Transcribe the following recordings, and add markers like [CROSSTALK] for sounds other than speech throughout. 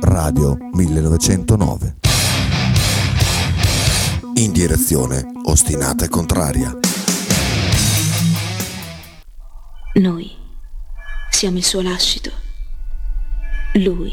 Radio 1909. In direzione ostinata e contraria. Noi siamo il suo lascito. Lui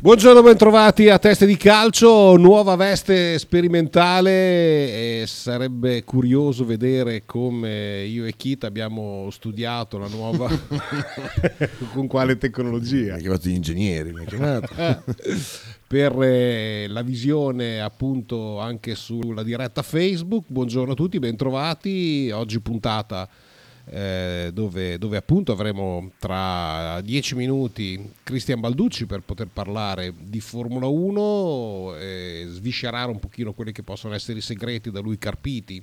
Buongiorno, bentrovati a Teste di Calcio, nuova veste sperimentale e sarebbe curioso vedere come io e Kit abbiamo studiato la nuova [LAUGHS] con quale tecnologia. Mi ha chiamato gli ingegneri, mi ha chiamato. [LAUGHS] Per eh, la visione appunto anche sulla diretta Facebook. Buongiorno a tutti, bentrovati. Oggi puntata eh, dove, dove appunto avremo tra dieci minuti Cristian Balducci per poter parlare di Formula 1 e sviscerare un pochino quelli che possono essere i segreti da lui carpiti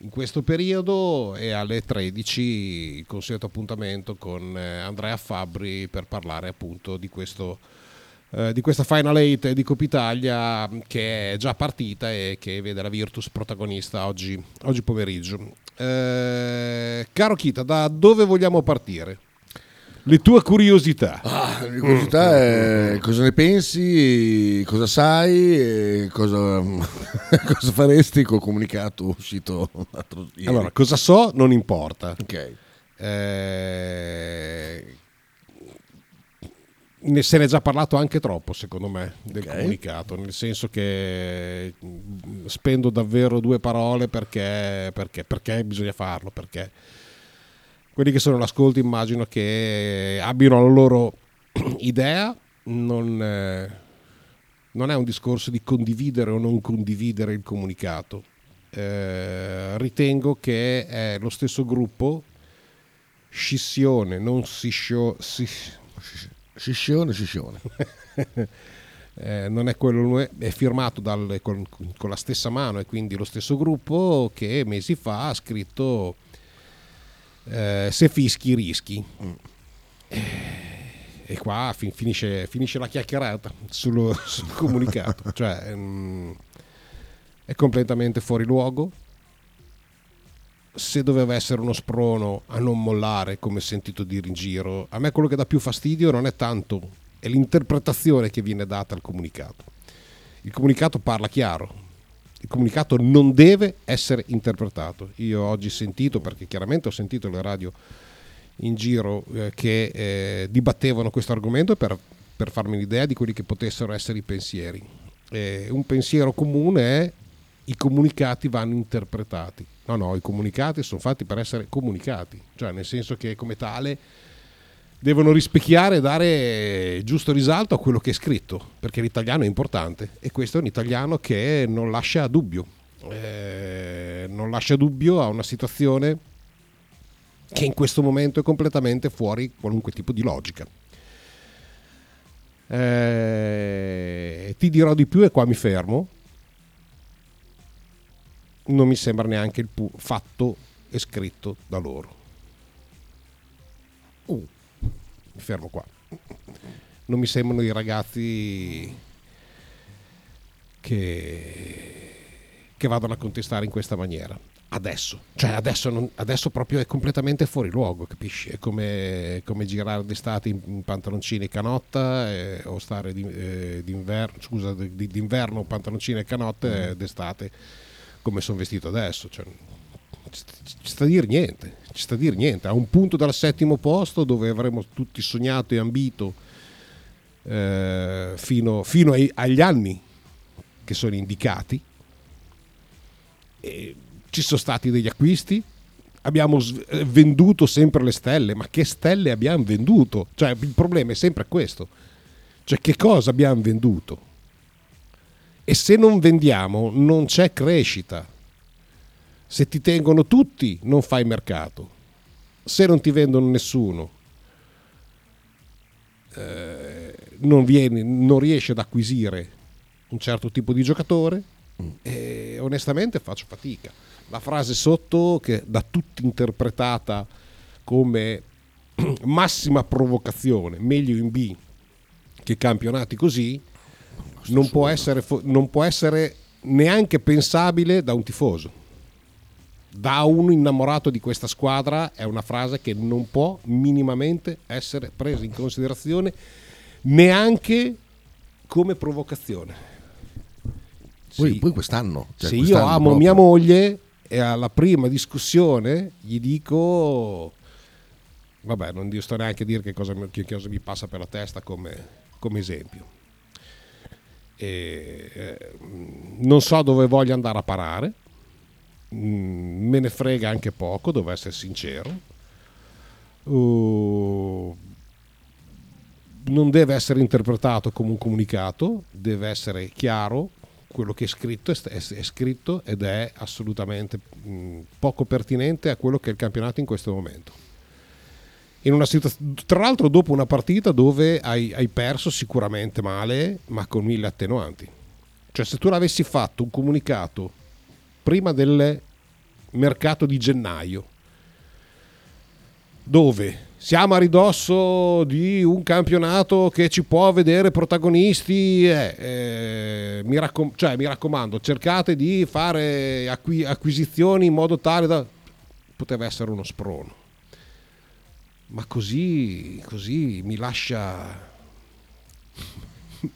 in questo periodo e alle 13 il consueto appuntamento con eh, Andrea Fabbri per parlare appunto di questo eh, di questa Final 8 di Coppa Italia che è già partita e che vede la Virtus protagonista oggi, oggi pomeriggio. Eh, caro Kita, da dove vogliamo partire? Le tue curiosità. Ah, la mia curiosità è cosa ne pensi, cosa sai cosa, [LAUGHS] cosa faresti col comunicato uscito l'altro ieri. Allora, cosa so non importa. ok. Eh, se ne è già parlato anche troppo, secondo me, del Ok. comunicato, nel senso che spendo davvero due parole perché, perché, perché bisogna farlo, perché quelli che sono all'ascolto immagino che abbiano la loro [CLEARS THROAT] idea, non, eh, non è un discorso di condividere o non condividere il comunicato. Eh, ritengo che è lo stesso gruppo, scissione, non sciscio, si- Sciscione, sciscione. [LAUGHS] eh, non è quello, è firmato dal- con, con la stessa mano e quindi lo stesso gruppo che mesi fa ha scritto eh, se fischi rischi. Eh, E qua fin- finisce, finisce la chiacchierata sullo- [LAUGHS] sul comunicato, cioè mm, è completamente fuori luogo. Se doveva essere uno sprono a non mollare, come sentito dire in giro, a me quello che dà più fastidio non è tanto, è l'interpretazione che viene data al comunicato. Il comunicato parla chiaro, il comunicato non deve essere interpretato. Io oggi ho sentito, perché chiaramente ho sentito le radio in giro eh, che eh, dibattevano questo argomento per, per farmi un'idea di quelli che potessero essere i pensieri. Eh, un pensiero comune è i comunicati vanno interpretati. No, no, i comunicati sono fatti per essere comunicati, cioè nel senso che come tale devono rispecchiare e dare giusto risalto a quello che è scritto, perché l'italiano è importante e questo è un italiano che non lascia dubbio, Eh, non lascia dubbio a una situazione che in questo momento è completamente fuori qualunque tipo di logica. Eh, ti dirò di più e qua mi fermo. Non mi sembra neanche il pu- fatto e scritto da loro. Uh, mi fermo qua. Non mi sembrano i ragazzi che, che vadano a contestare in questa maniera. Adesso, cioè adesso, non- adesso proprio è completamente fuori luogo, capisci? È come, come girare d'estate in, in pantaloncini e canotta eh, o stare di- eh, d'inverno, scusa, di- d'inverno pantaloncini e canotte e d'estate come sono vestito adesso. Cioè, ci sta a dire niente, ci sta a dire niente. A un punto dal settimo posto dove avremmo tutti sognato e ambito eh, fino, fino ai- agli anni che sono indicati. E ci sono stati degli acquisti, abbiamo eh, venduto sempre le stelle, ma che stelle abbiamo venduto? Cioè, il problema è sempre questo. Cioè, che cosa abbiamo venduto? E se non vendiamo non c'è crescita. Se ti tengono tutti non fai mercato. Se non ti vendono nessuno eh, non, vieni, non riesci ad acquisire un certo tipo di giocatore e onestamente faccio fatica. La frase sotto che da tutti interpretata come [CLEARS THROAT] massima provocazione, meglio in B che campionati così, non può, essere, non può essere neanche pensabile da un tifoso. Da un innamorato di questa squadra è una frase che non può minimamente essere presa in considerazione neanche come provocazione. Poi, Sì. poi quest'anno. cioè Se io quest'anno amo proprio. mia moglie e alla prima discussione gli dico, vabbè, non io sto neanche a dire che cosa, mi- che cosa mi passa per la testa come, come esempio. E, eh, non so dove voglio andare a parare, Mm, me ne frega anche poco, devo essere sincero. Uh, non deve essere interpretato come un comunicato, deve essere chiaro, quello che è scritto è, scritto ed è assolutamente mh, poco pertinente a quello che è il campionato in questo momento. In una situaz- tra l'altro dopo una partita dove hai, hai perso sicuramente male, ma con mille attenuanti. Cioè se tu l'avessi fatto un comunicato prima del mercato di gennaio, dove siamo a ridosso di un campionato che ci può vedere protagonisti, eh, eh, mi, raccom- cioè, mi raccomando, cercate di fare acqui- acquisizioni in modo tale da... poteva essere uno sprono. Ma così, così mi lascia... [LAUGHS]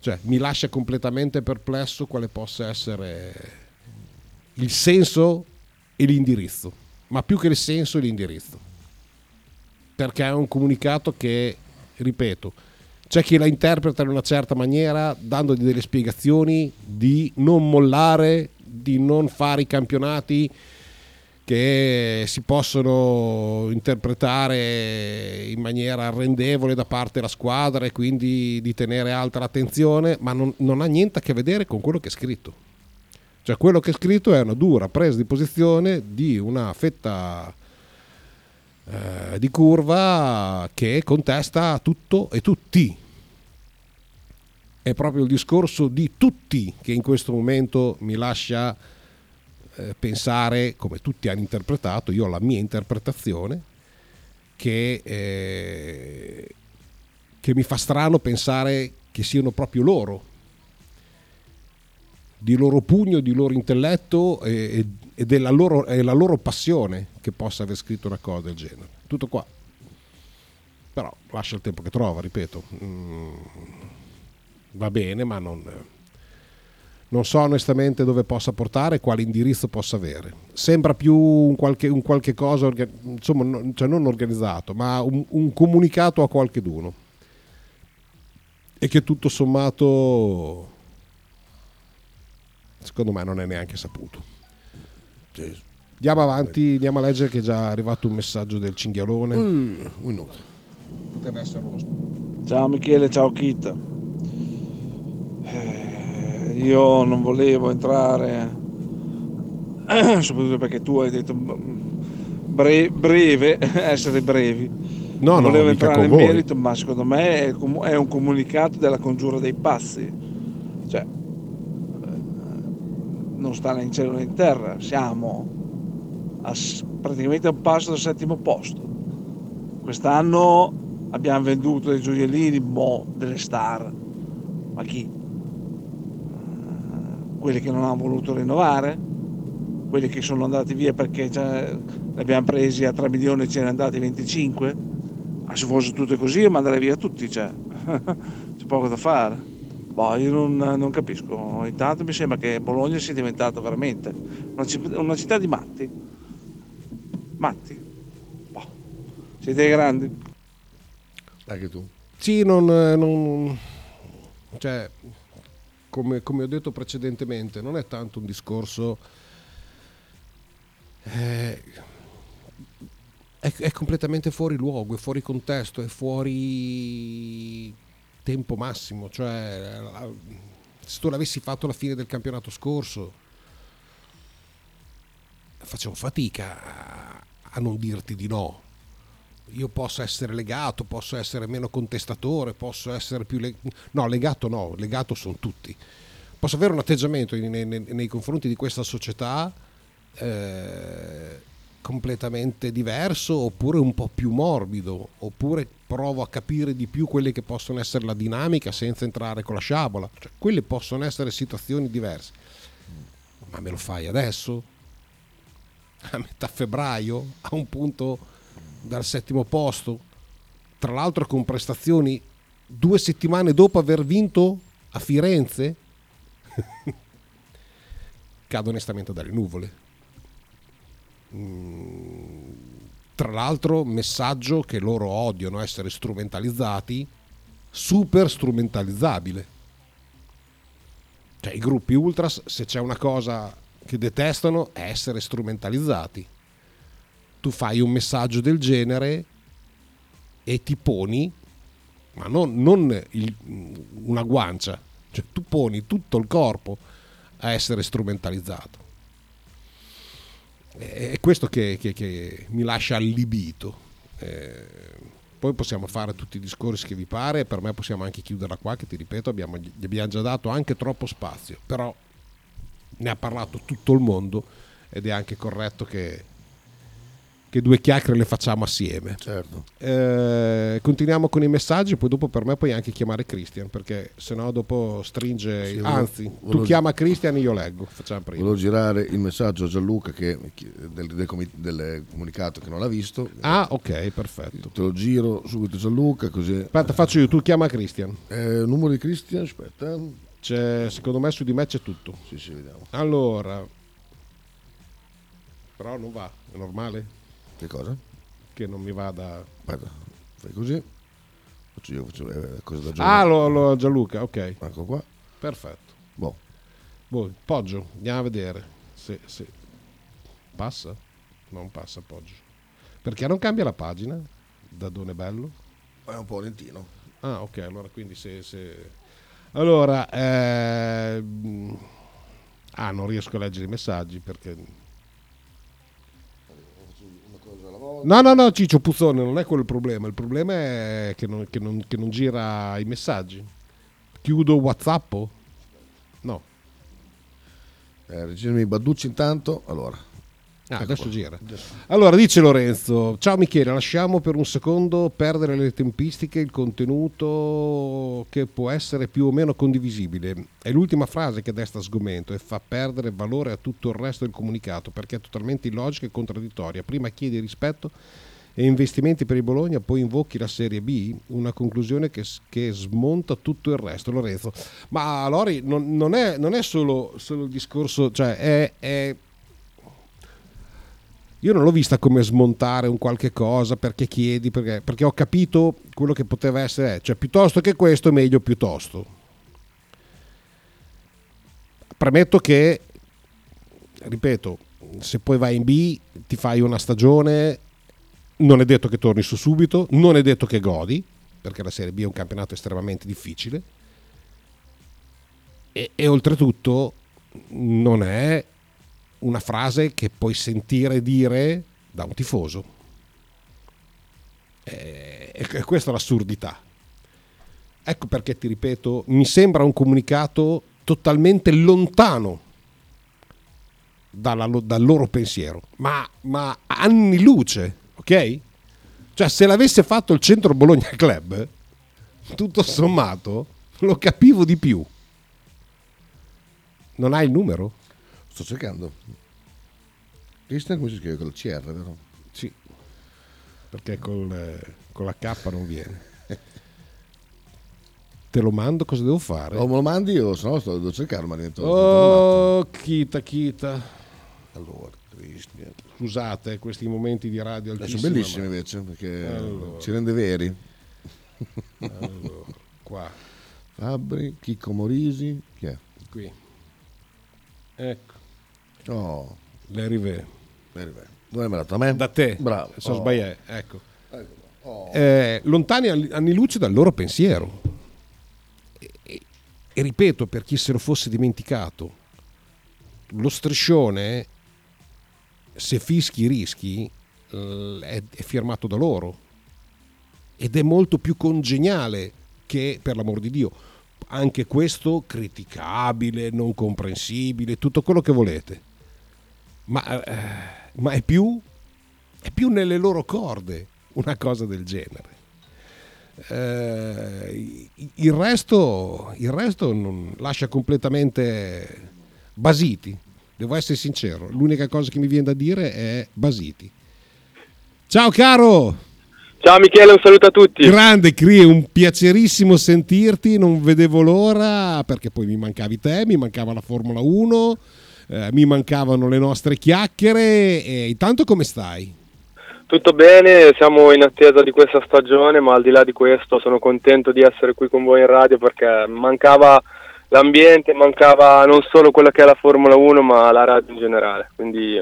cioè, mi lascia completamente perplesso quale possa essere il senso e l'indirizzo, ma più che il senso e l'indirizzo. Perché è un comunicato che, ripeto, c'è chi la interpreta in una certa maniera, dandogli delle spiegazioni di non mollare, di non fare i campionati che si possono interpretare in maniera arrendevole da parte della squadra e quindi di tenere alta l'attenzione, ma non, non ha niente a che vedere con quello che è scritto. Cioè quello che è scritto è una dura presa di posizione di una fetta eh, di curva che contesta tutto e tutti. È proprio il discorso di tutti che in questo momento mi lascia eh, pensare, come tutti hanno interpretato, io ho la mia interpretazione, che, eh, che mi fa strano pensare che siano proprio loro, di loro pugno, di loro intelletto e, e- della loro, e loro passione che possa aver scritto una cosa del genere. Tutto qua. Però lascia il tempo che trova, ripeto. Mm, va bene, ma non, non so onestamente dove possa portare, quale indirizzo possa avere. Sembra più un qualche, un qualche cosa, insomma, non, cioè non organizzato, ma un, un comunicato a qualcheduno. E che tutto sommato, secondo me, non è neanche saputo. Andiamo avanti, andiamo a leggere che è già arrivato un messaggio del cinghialone. Mm, un minuto. Poteva essere uno Ciao Michele, ciao Kit. Eh, Io non volevo entrare, [CLEARS THROAT] soprattutto perché tu hai detto bre- breve, [LAUGHS] essere brevi. No, non no, volevo entrare nel voi. merito, ma secondo me è, è un comunicato della congiura dei pazzi. Cioè, eh, non sta né in cielo né in terra, siamo a praticamente a un passo dal settimo posto. Quest'anno abbiamo venduto dei gioiellini, mo, delle star. Ma chi? Quelli che non hanno voluto rinnovare? Quelli che sono andati via perché li abbiamo presi a 3 milioni e ce ne andati 25? Ma se fosse tutto così io manderei via tutti, cioè. [LAUGHS] C'è poco da fare. Boh, io non, non capisco. Intanto mi sembra che Bologna sia diventata veramente una, una città di matti. Matti. Boh. Siete grandi. Anche tu. Sì, non, non- cioè, come, come ho detto precedentemente, non è tanto un discorso. eh, è, è completamente fuori luogo, è fuori contesto, è fuori tempo massimo. Cioè, la- se tu l'avessi fatto alla fine del campionato scorso, facevo fatica a non dirti di no io posso essere legato, posso essere meno contestatore, posso essere più... le- no, legato no, legato sono tutti. Posso avere un atteggiamento nei, nei- nei confronti di questa società eh, completamente diverso oppure un po' più morbido oppure provo a capire di più quelle che possono essere la dinamica senza entrare con la sciabola. Cioè, quelle possono essere situazioni diverse. Ma me lo fai adesso? [LAUGHS] A metà febbraio a un punto dal settimo posto. Tra l'altro con prestazioni due settimane dopo aver vinto a Firenze [LAUGHS] cado onestamente dalle nuvole. Mm, tra l'altro messaggio che loro odiano essere strumentalizzati super strumentalizzabile. Cioè i gruppi ultras se c'è una cosa che detestano è essere strumentalizzati tu fai un messaggio del genere e ti poni ma non, non il, una guancia cioè tu poni tutto il corpo a essere strumentalizzato è questo che, che, che mi lascia allibito. Eh, poi possiamo fare tutti i discorsi che vi pare, per me possiamo anche chiuderla qua, che ti ripeto, abbiamo, gli abbiamo già dato anche troppo spazio, però ne ha parlato tutto il mondo ed è anche corretto che che due chiacchiere le facciamo assieme. Certo. Eh, continuiamo con i messaggi, poi dopo per me puoi anche chiamare Christian, perché sennò dopo stringe... Sì, Anzi, volevo- tu chiama Christian e io leggo, facciamo prima. Volevo girare il messaggio a Gianluca che, del, del del comunicato che non l'ha visto. Ah, ok, perfetto. Te lo giro subito Gianluca così. Aspetta, faccio io, tu chiama Christian. Eh, numero di Cristian, aspetta. C'è, secondo me su di me c'è tutto. Sì, sì, vediamo. Allora... Però non va, è normale Che cosa? che non mi vada... Aspetta, fai così. Faccio io, faccio eh, cosa da Ah, Gianluca. lo, lo- Gianluca, ok, Ecco qua. perfetto. Boh. Boh, Poggio, andiamo a vedere se, se passa. Non passa Poggio. Perché non cambia la pagina da Done Bello? È un po' lentino. Ah, ok, allora quindi se... se... Allora, ehm, ah, non riesco a leggere i messaggi perché... No, no, no, Ciccio Puzzone, non è quello il problema. Il problema è che non, che non- che non gira i messaggi. Chiudo Whatsapp? No. Eh, registrami Badducci intanto. Allora. Ah, Ecco adesso gira. Allora dice Lorenzo: Ciao Michele, lasciamo per un secondo perdere le tempistiche, il contenuto che può essere più o meno condivisibile. È l'ultima frase che desta sgomento e fa perdere valore a tutto il resto del comunicato perché è totalmente illogica e contraddittoria. Prima chiedi rispetto e investimenti per il Bologna, poi invochi la Serie B, una conclusione che, che smonta tutto il resto. Lorenzo, ma Lori non, non è, non è solo, solo il discorso, cioè è- è io non l'ho vista come smontare un qualche cosa perché chiedi, perché, perché ho capito quello che poteva essere, cioè piuttosto che questo, meglio piuttosto. Premetto che, ripeto, se poi vai in B, ti fai una stagione, non è detto che torni su subito, non è detto che godi, perché la Serie B è un campionato estremamente difficile, e, e oltretutto non è una frase che puoi sentire dire da un tifoso. E, e questa è l'assurdità. Ecco perché ti ripeto, mi sembra un comunicato totalmente lontano dalla- dal loro pensiero, ma, ma anni luce, ok? Cioè, se l'avesse fatto il Centro Bologna Club, tutto sommato, lo capivo di più. Non hai il numero? Sto cercando. Cristian come si scrive con la CR, vero? Sì, perché col, eh, con la K non viene. [LAUGHS] Te lo mando, cosa devo fare? O me lo mandi o se no sto devo cercare, ma divento Oh, chita, chita. Allora, Cristian. Scusate, questi momenti di radio Eh, Sono altissima, bellissimi ma- invece, perché Allora. ci rende veri. Allora, qua, Fabri, Chicco Morisi, chi è? qui. Ecco, Oh, l'arrivé. bene, bene. Dove me l'ha dato? A me? Da te. Bravo. Sono Oh. sbagliato, ecco. Oh. Eh, lontani anni luce dal loro pensiero. E, e- e ripeto, per chi se lo fosse dimenticato, lo striscione, se fischi rischi, è, è firmato da loro. Ed è molto più congeniale che, per l'amor di Dio, anche questo criticabile, non comprensibile, tutto quello che volete. Ma, eh, ma è più è più nelle loro corde una cosa del genere. Eh, il resto, il resto non, lascia completamente basiti. Devo essere sincero, l'unica cosa che mi viene da dire è basiti. Ciao caro! Ciao Michele, un saluto a tutti. Grande Cri, un piacerissimo sentirti, non vedevo l'ora perché poi mi mancavi te, mi mancava la Formula 1, eh, mi mancavano le nostre chiacchiere e intanto come stai? Tutto bene, siamo in attesa di questa stagione, ma al di là di questo sono contento di essere qui con voi in radio perché mancava l'ambiente, mancava non solo quella che è la Formula 1, ma la radio in generale. Quindi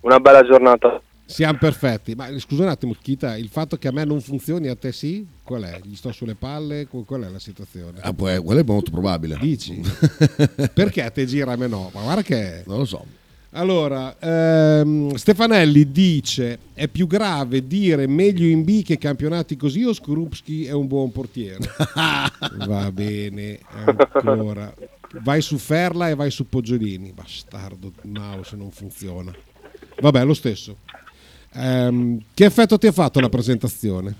una bella giornata. Siamo perfetti, ma scusa un attimo, Kita, il fatto che a me non funzioni, a te sì? Qual è? Gli sto sulle palle? Qual è la situazione? Ah, poi, quello è molto probabile. Dici? [LAUGHS] Perché a te gira a me no? Ma guarda che... Non lo so. Allora, ehm, Stefanelli dice: è più grave dire meglio in B che campionati così o Skorupski è un buon portiere? [LAUGHS] Va bene, ancora. Vai su Ferla e vai su Poggiolini. Bastardo, no, se non funziona. Vabbè, lo stesso. Ehm, che effetto ti ha fatto la presentazione?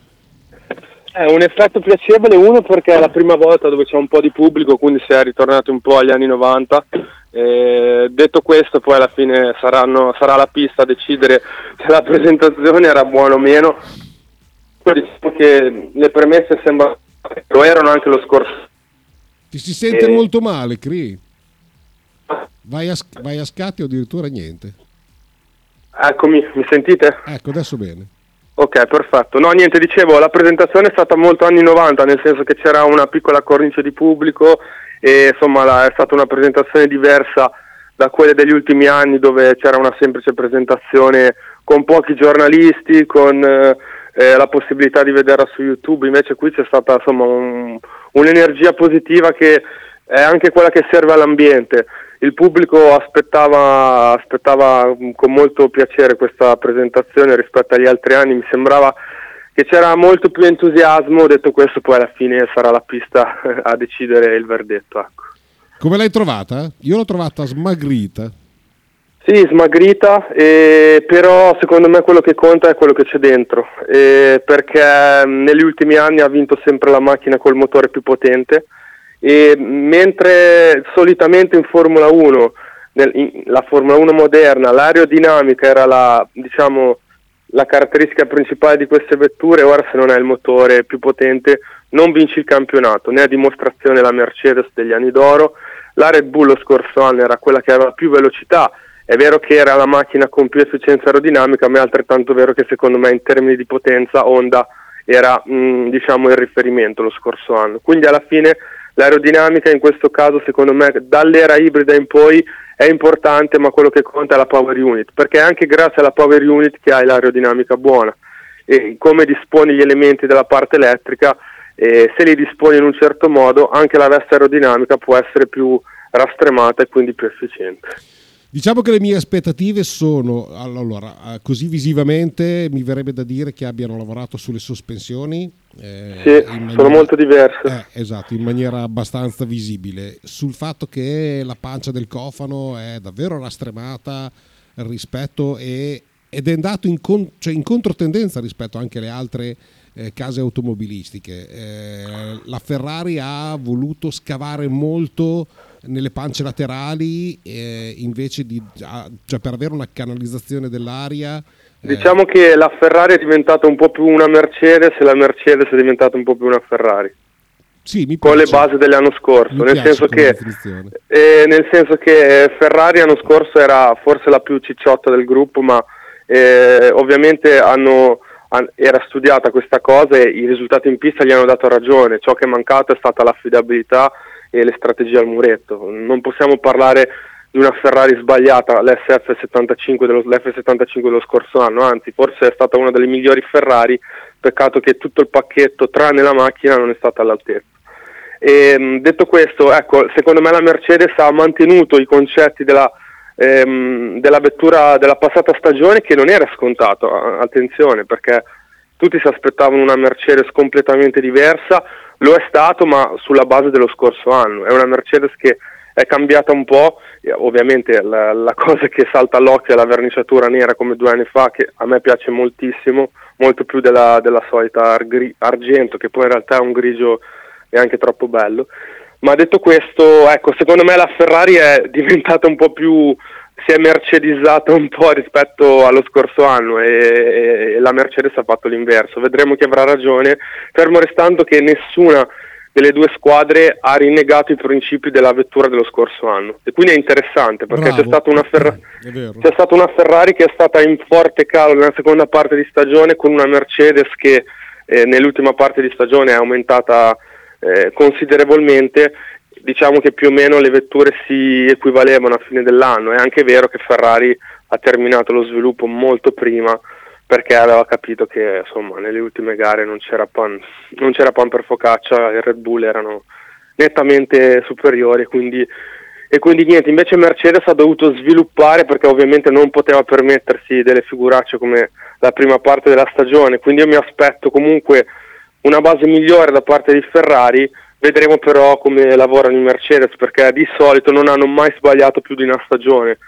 È un effetto piacevole, uno perché è la prima volta dove c'è un po' di pubblico, quindi si è ritornato un po' agli anni 90 eh, detto questo, poi alla fine saranno, sarà la pista a decidere se la presentazione era buona o meno. Diciamo che le premesse sembrano lo erano anche lo scorso. Ti si sente e... molto male, Cri. Vai a, vai a scatti o addirittura niente. Eccomi, mi sentite? Ecco, adesso bene. Ok, perfetto. No, niente, dicevo, la presentazione è stata molto anni 90, nel senso che c'era una piccola cornice di pubblico e insomma la, è stata una presentazione diversa da quelle degli ultimi anni dove c'era una semplice presentazione con pochi giornalisti, con eh, eh, la possibilità di vederla su YouTube, invece qui c'è stata insomma un, un'energia positiva che è anche quella che serve all'ambiente. Il pubblico aspettava, aspettava con molto piacere questa presentazione rispetto agli altri anni, mi sembrava che c'era molto più entusiasmo, detto questo poi alla fine sarà la pista [LAUGHS] a decidere il verdetto. Ecco. Come l'hai trovata? Io l'ho trovata smagrita. Sì, smagrita, eh, però secondo me quello che conta è quello che c'è dentro, eh, perché negli ultimi anni ha vinto sempre la macchina col motore più potente e mentre solitamente in Formula 1, nel, in, la Formula 1 moderna, l'aerodinamica era la, diciamo, la caratteristica principale di queste vetture, ora se non è il motore più potente, non vinci il campionato, ne ha dimostrazione la Mercedes degli anni d'oro, la Red Bull lo scorso anno era quella che aveva più velocità, è vero che era la macchina con più efficienza aerodinamica, ma è altrettanto vero che secondo me in termini di potenza Honda era mh, diciamo il riferimento lo scorso anno. Quindi alla fine l'aerodinamica in questo caso secondo me dall'era ibrida in poi è importante, ma quello che conta è la power unit, perché è anche grazie alla power unit che hai l'aerodinamica buona e come disponi gli elementi della parte elettrica, eh, se li disponi in un certo modo, anche la veste aerodinamica può essere più rastremata e quindi più efficiente. Diciamo che le mie aspettative sono, allora, così visivamente mi verrebbe da dire che abbiano lavorato sulle sospensioni. Eh, sì, maniera, sono molto diverse. Eh, esatto, in maniera abbastanza visibile. Sul fatto che la pancia del cofano è davvero rastremata rispetto e, ed è andato in, con, cioè in controtendenza rispetto anche alle altre eh, case automobilistiche. Eh, la Ferrari ha voluto scavare molto nelle pance laterali eh, invece di cioè per avere una canalizzazione dell'aria eh. diciamo che la Ferrari è diventata un po' più una Mercedes e la Mercedes è diventata un po' più una Ferrari. Sì, mi con le basi dell'anno scorso nel senso, che, eh, nel senso che Ferrari l'anno scorso era forse la più cicciotta del gruppo ma eh, ovviamente hanno era studiata questa cosa e i risultati in pista gli hanno dato ragione. Ciò che è mancato è stata l'affidabilità e le strategie al muretto. Non possiamo parlare di una Ferrari sbagliata, l'SF75 dello, l'F75 dello scorso anno, anzi forse è stata una delle migliori Ferrari, peccato che tutto il pacchetto, tranne la macchina, non è stata all'altezza. E, detto questo, ecco, secondo me la Mercedes ha mantenuto i concetti della, ehm, della vettura della passata stagione che non era scontato, attenzione, perché tutti si aspettavano una Mercedes completamente diversa, lo è stato ma sulla base dello scorso anno, è una Mercedes che è cambiata un po', ovviamente la, la, cosa che salta all'occhio è la verniciatura nera come due anni fa, che a me piace moltissimo, molto più della, della solita argri- argento, che poi in realtà è un grigio neanche troppo bello. Ma detto questo, ecco, secondo me la Ferrari è diventata un po' più, si è mercedizzata un po' rispetto allo scorso anno e, e la Mercedes ha fatto l'inverso. Vedremo chi avrà ragione, fermo restando che nessuna delle due squadre ha rinnegato i principi della vettura dello scorso anno. E quindi è interessante perché c'è stata, Ferra- c'è stata, una Ferrari che è stata in forte calo nella seconda parte di stagione con una Mercedes che eh, nell'ultima parte di stagione è aumentata eh, considerevolmente diciamo che più o meno le vetture si equivalevano a fine dell'anno. È anche vero che Ferrari ha terminato lo sviluppo molto prima perché aveva capito che insomma, nelle ultime gare non c'era, pan, non c'era pan per focaccia, i Red Bull erano nettamente superiori quindi, e quindi niente, invece Mercedes ha dovuto sviluppare perché ovviamente non poteva permettersi delle figuracce come la prima parte della stagione, quindi io mi aspetto comunque una base migliore da parte di Ferrari, vedremo però come lavorano i Mercedes perché di solito non hanno mai sbagliato più di una stagione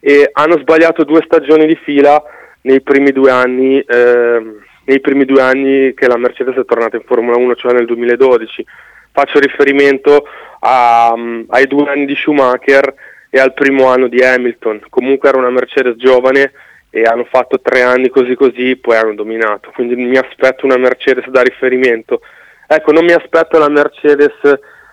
e hanno sbagliato due stagioni di fila nei primi due anni, eh, primi due anni che la Mercedes è tornata in Formula 1, cioè nel 2012. Faccio riferimento a, ai due anni di Schumacher e al primo anno di Hamilton. Comunque era una Mercedes giovane e hanno fatto tre anni così così, poi hanno dominato. Quindi mi aspetto una Mercedes da riferimento. Ecco, non mi aspetto la Mercedes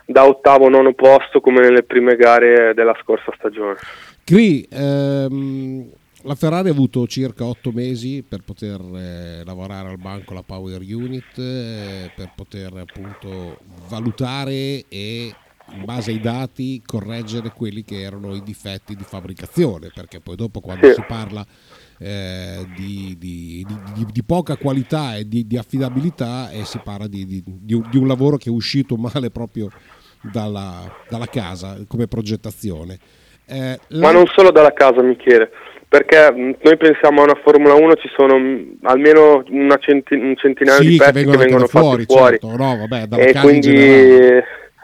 da ottavo o nono posto come nelle prime gare della scorsa stagione. Qui ehm, la Ferrari ha avuto circa otto mesi per poter eh, lavorare al banco la Power Unit, eh, per poter appunto valutare e in base ai dati correggere quelli che erano i difetti di fabbricazione, perché poi dopo quando sì. si parla eh, di, di, di, di, poca qualità e di, affidabilità e si parla di, un lavoro che è uscito male proprio dalla, dalla casa come progettazione. Eh, la... Ma non solo dalla casa, Michele perché mm, noi pensiamo a una Formula 1 ci sono mm, almeno una centi- un centinaio sì, di pezzi che vengono, che vengono fuori, fuori. Certo. No, vabbè, e quindi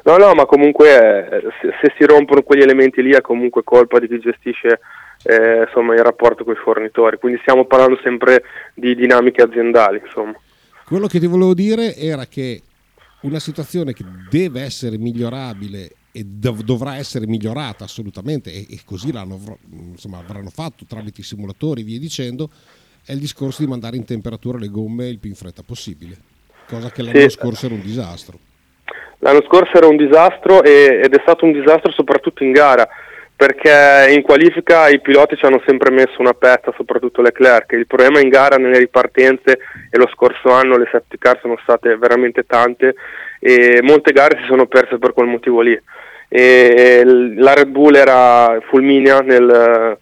no no ma comunque eh, se, se, si rompono quegli elementi lì è comunque colpa di chi gestisce eh, insomma, il rapporto con i fornitori quindi stiamo parlando sempre di dinamiche aziendali insomma. quello che ti volevo dire era che una situazione che deve essere migliorabile e dov- dovrà essere migliorata assolutamente e, e così l'hanno, insomma, avranno fatto tramite i simulatori e via dicendo, è il discorso di mandare in temperatura le gomme il più in fretta possibile, cosa che l'anno sì. scorso era un disastro. L'anno scorso era un disastro e, ed è stato un disastro soprattutto in gara perché in qualifica i piloti ci hanno sempre messo una pezza, soprattutto Leclerc. Il problema in gara nelle ripartenze e lo scorso anno le safety car sono state veramente tante e molte gare si sono perse per quel motivo lì e la Red Bull era fulminea nel,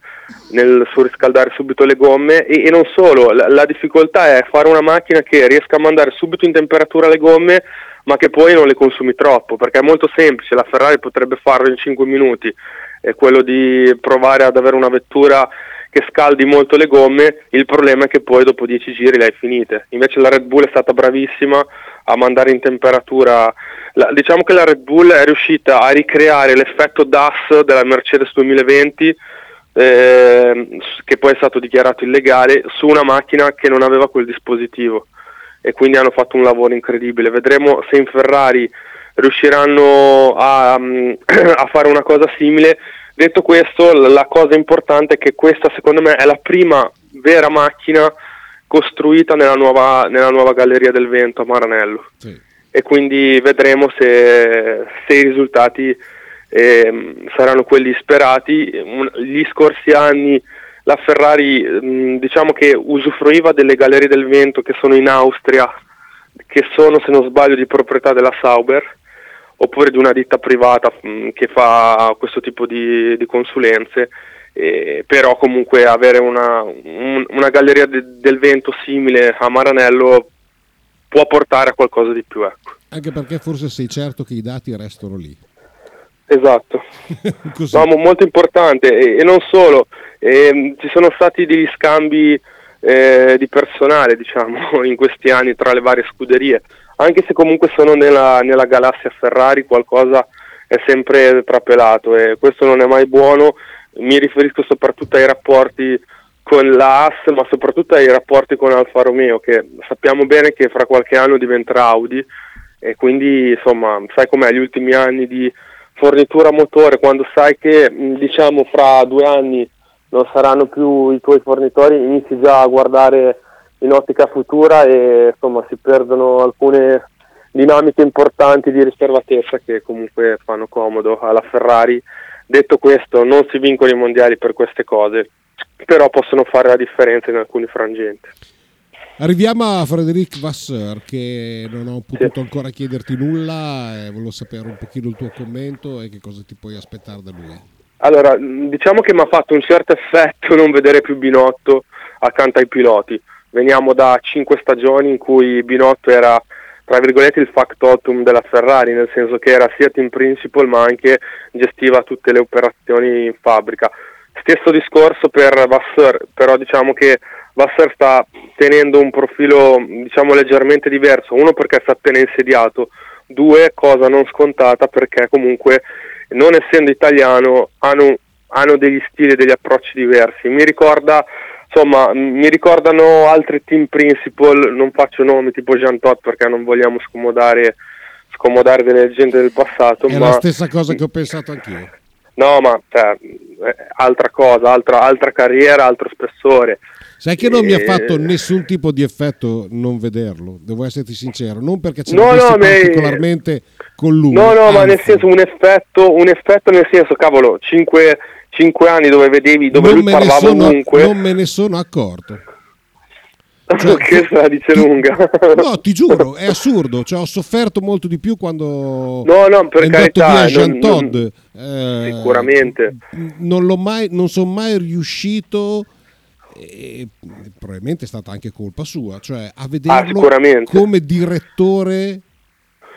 nel surriscaldare subito le gomme e, e non solo, la, la, difficoltà è fare una macchina che riesca a mandare subito in temperatura le gomme ma che poi non le consumi troppo perché è molto semplice, la Ferrari potrebbe farlo in 5 minuti, è quello di provare ad avere una vettura che scaldi molto le gomme, il problema è che poi dopo 10 giri le hai finite, invece la Red Bull è stata bravissima a mandare in temperatura la, diciamo che la Red Bull è riuscita a ricreare l'effetto DAS della Mercedes 2020 eh, che poi è stato dichiarato illegale su una macchina che non aveva quel dispositivo e quindi hanno fatto un lavoro incredibile. Vedremo se in Ferrari riusciranno a, [CLEARS THROAT] a fare una cosa simile. Detto questo, la cosa importante è che questa secondo me è la prima vera macchina costruita nella nuova, nella nuova Galleria del Vento a Maranello. Sì e quindi vedremo se, se i risultati eh, saranno quelli sperati. Gli scorsi anni la Ferrari mh, diciamo che usufruiva delle gallerie del vento che sono in Austria, che sono se non sbaglio di proprietà della Sauber, oppure di una ditta privata mh, che fa questo tipo di, di consulenze. Eh, però comunque avere una, un, una galleria de, del vento simile a Maranello può portare a qualcosa di più. Ecco. Anche perché forse sei certo che i dati restano lì. Esatto, [LAUGHS] no, molto importante e, e non solo, e, ci sono stati degli scambi eh, di personale [LAUGHS] diciamo in questi anni tra le varie scuderie, anche se comunque sono nella, nella galassia Ferrari qualcosa è sempre trapelato e questo non è mai buono. Mi riferisco soprattutto ai rapporti con la AS, ma soprattutto ai rapporti con Alfa Romeo, che sappiamo bene che fra qualche anno diventerà Audi e quindi insomma, sai com'è gli ultimi anni di fornitura motore, quando sai che diciamo fra due anni non saranno più i tuoi fornitori, inizi già a guardare in ottica futura e insomma si perdono alcune dinamiche importanti di riservatezza che comunque fanno comodo alla Ferrari. Detto questo, non si vincono i mondiali per queste cose, però possono fare la differenza in alcuni frangenti. Arriviamo a Frederic Vasseur che non ho potuto sì. ancora chiederti nulla e volevo sapere un pochino il tuo commento e che cosa ti puoi aspettare da lui. Allora, diciamo che mi ha fatto un certo effetto non vedere più Binotto accanto ai piloti. Veniamo da cinque stagioni in cui Binotto era tra virgolette il factotum della Ferrari, nel senso che era sia team principal ma anche gestiva tutte le operazioni in fabbrica. Stesso discorso per Vasseur, però diciamo che Vassar sta tenendo un profilo diciamo leggermente diverso, uno perché sta appena insediato, due cosa non scontata perché comunque non essendo italiano hanno, hanno degli stili e degli approcci diversi. Mi ricorda insomma, mi ricordano altri team principal, non faccio nomi tipo Jean Todt perché non vogliamo scomodare, scomodare delle leggende del passato. È ma... la stessa cosa che ho pensato anch'io. No, ma cioè, altra cosa, altra, altra carriera, altro spessore. Sai che non e... mi ha fatto nessun tipo di effetto non vederlo, devo esserti sincero, non perché ce no, no, particolarmente con lui. No, no, anzi. ma nel senso un effetto, un effetto nel senso, cavolo, 5 anni dove vedevi, dove non lui parlava sono, ovunque. Non me ne sono accorto. [LAUGHS] Cioè, che la dice ti, lunga. [LAUGHS] No, ti giuro, [LAUGHS] è assurdo. Cioè, ho sofferto molto di più quando no, no, per è carità, via Jean non, Todd. Non, eh, sicuramente. Non, l'ho mai, non sono mai riuscito e probabilmente è stata anche colpa sua, cioè a vederlo ah, come direttore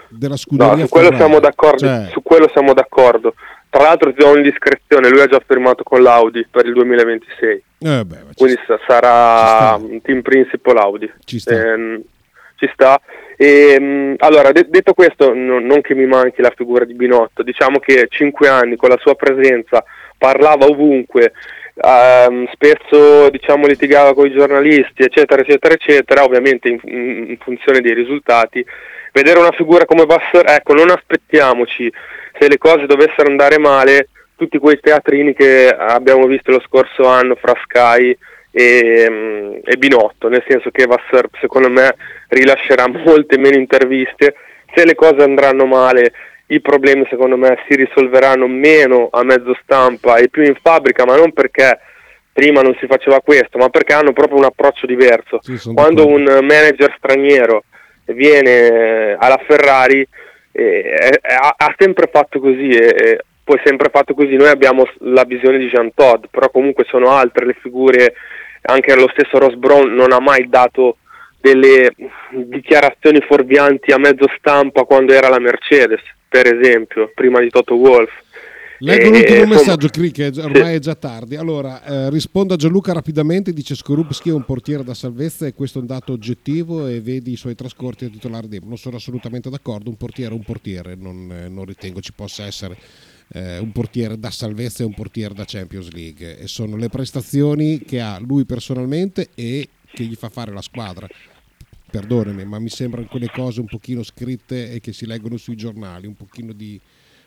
della scuderia. No, su quello, siamo d'accordo, cioè... su quello siamo d'accordo. Tra l'altro ti do un'indiscrezione, lui ha già firmato con l'Audi per il 2026. Eh beh, Quindi sta. sarà un team principal Audi. Ci sta. Eh, ci sta. E, ehm, allora, de- detto questo, no, non che mi manchi la figura di Binotto, diciamo che cinque anni con la sua presenza parlava ovunque, ehm, spesso diciamo, litigava con i giornalisti, eccetera, eccetera, eccetera, ovviamente in, in, funzione dei risultati. Vedere una figura come Vassar, ecco, non aspettiamoci se le cose dovessero andare male, tutti quei teatrini che abbiamo visto lo scorso anno fra Sky e, e Binotto, nel senso che Vassar secondo me rilascerà [LAUGHS] molte meno interviste, se le cose andranno male i problemi secondo me si risolveranno meno a mezzo stampa e più in fabbrica, ma non perché prima non si faceva questo, ma perché hanno proprio un approccio diverso. Sì, Quando un manager straniero viene alla Ferrari eh, ha, ha, sempre fatto così e poi sempre fatto così. Noi abbiamo la visione di Jean Todd, però comunque sono altre le figure, anche lo stesso Ross Brown non ha mai dato delle dichiarazioni fuorvianti a mezzo stampa quando era la Mercedes per esempio, prima di Toto Wolf. Leggo l'ultimo messaggio, che ormai è già tardi. Allora, eh, rispondo a Gianluca rapidamente, dice Skorupski è un portiere da salvezza e questo è un dato oggettivo e vedi i suoi trascorsi a titolare di... Non sono assolutamente d'accordo, un portiere è un portiere, non, eh, non ritengo ci possa essere eh, un portiere da salvezza e un portiere da Champions League. E sono le prestazioni che ha lui personalmente e che gli fa fare la squadra perdonami, ma mi sembrano quelle cose un pochino scritte e che si leggono sui giornali, un pochino di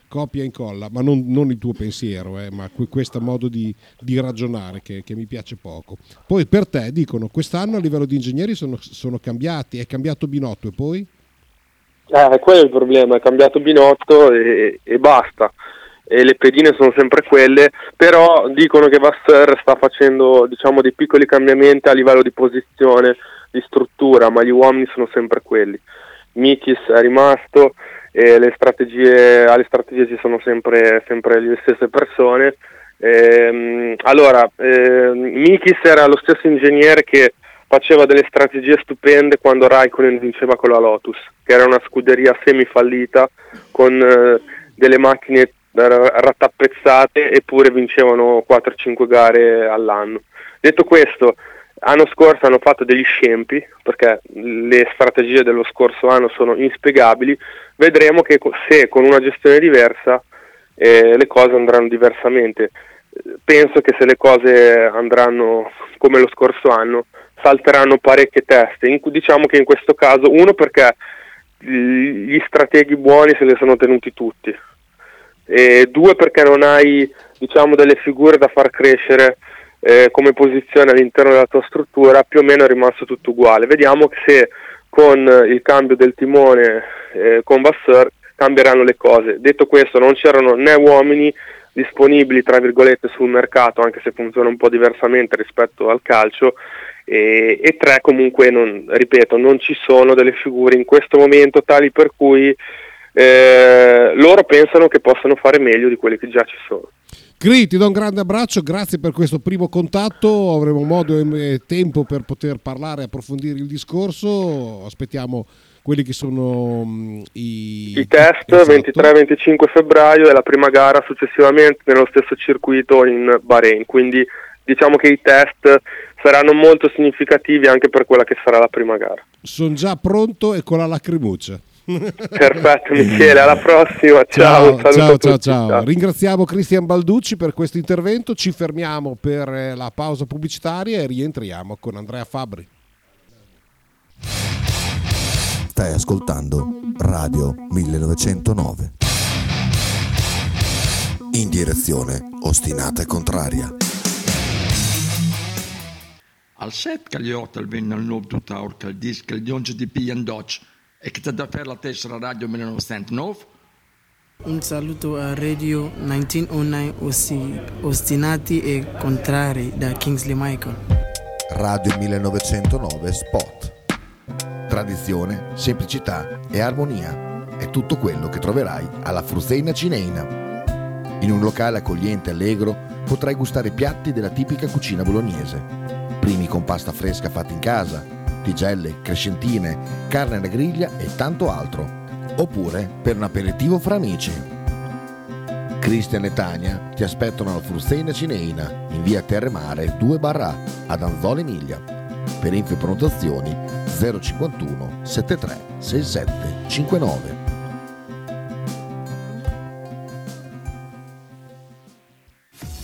copia e incolla, ma non, non il tuo pensiero, eh, ma questo modo di, di ragionare che, che, mi piace poco. Poi per te dicono, quest'anno a livello di ingegneri sono, sono cambiati, è cambiato Binotto e poi? Eh, quello è il problema, è cambiato Binotto e, e basta. E le pedine sono sempre quelle, però dicono che Vassar sta facendo diciamo, dei piccoli cambiamenti a livello di posizione, di struttura, ma gli uomini sono sempre quelli. Mikis è rimasto e le strategie, alle strategie ci sono sempre, sempre le stesse persone. Ehm, allora, eh, Mikis era lo stesso ingegnere che faceva delle strategie stupende quando Raikkonen vinceva con la Lotus, che era una scuderia semifallita con eh, delle macchine rattappezzate eppure vincevano 4-5 gare all'anno. Detto questo, L'anno scorso hanno fatto degli scempi perché le strategie dello scorso anno sono inspiegabili, vedremo che se con una gestione diversa eh, le cose andranno diversamente. Penso che se le cose andranno come lo scorso anno salteranno parecchie teste, in, diciamo che in questo caso uno perché gli strateghi buoni se li sono tenuti tutti e due perché non hai diciamo delle figure da far crescere eh, come posizione all'interno della tua struttura più o meno è rimasto tutto uguale. Vediamo se con il cambio del timone eh, con Vasseur cambieranno le cose. Detto questo, non c'erano né uomini disponibili tra virgolette sul mercato, anche se funziona un po' diversamente rispetto al calcio. E, e tre comunque non, ripeto non ci sono delle figure in questo momento tali per cui eh, loro pensano che possano fare meglio di quelli che già ci sono Cri, ti do un grande abbraccio, grazie per questo primo contatto, avremo modo e tempo per poter parlare e approfondire il discorso, aspettiamo quelli che sono um, i, i test esatto. 23-25 febbraio e la prima gara successivamente nello stesso circuito in Bahrain, quindi diciamo che i test saranno molto significativi anche per quella che sarà la prima gara. Sono già pronto e con la lacrimuccia. Perfetto Michele, alla prossima, ciao. Ciao, ciao, ciao, ciao, Ringraziamo Cristian Balducci per questo intervento, ci fermiamo per eh, la pausa pubblicitaria e rientriamo con Andrea Fabri. Stai ascoltando Radio 1909. In direzione ostinata e contraria. Al set che gli hotel venne al nuovo tuttaur che il disco il dionge di Pian Dodge e che ti da per la tessera Radio 1909. Un saluto a Radio 1909 ossi, ostinati e contrari da Kingsley Michael. Radio 1909 Spot. Tradizione, semplicità e armonia è tutto quello che troverai alla Fruzeina Cineina. In un locale accogliente e allegro potrai gustare piatti della tipica cucina bolognese. Primi con pasta fresca fatta in casa, tigelle, crescentine, carne alla griglia e tanto altro. Oppure per un aperitivo fra amici. Cristian e Tania ti aspettano alla Frusteina Cineina in via Terremare 2 barra ad Anzola Emilia. Per info e prenotazioni 051 73 67 59.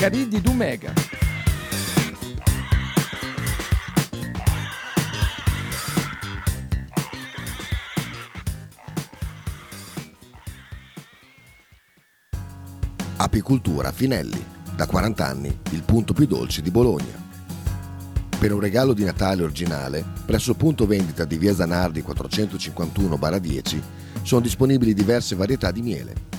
La Pcaridi di Dumegar. Apicultura Finelli, da 40 anni il punto più dolce di Bologna. Per un regalo di Natale originale, presso il punto vendita di Via Zanardi 451-10 sono disponibili diverse varietà di miele,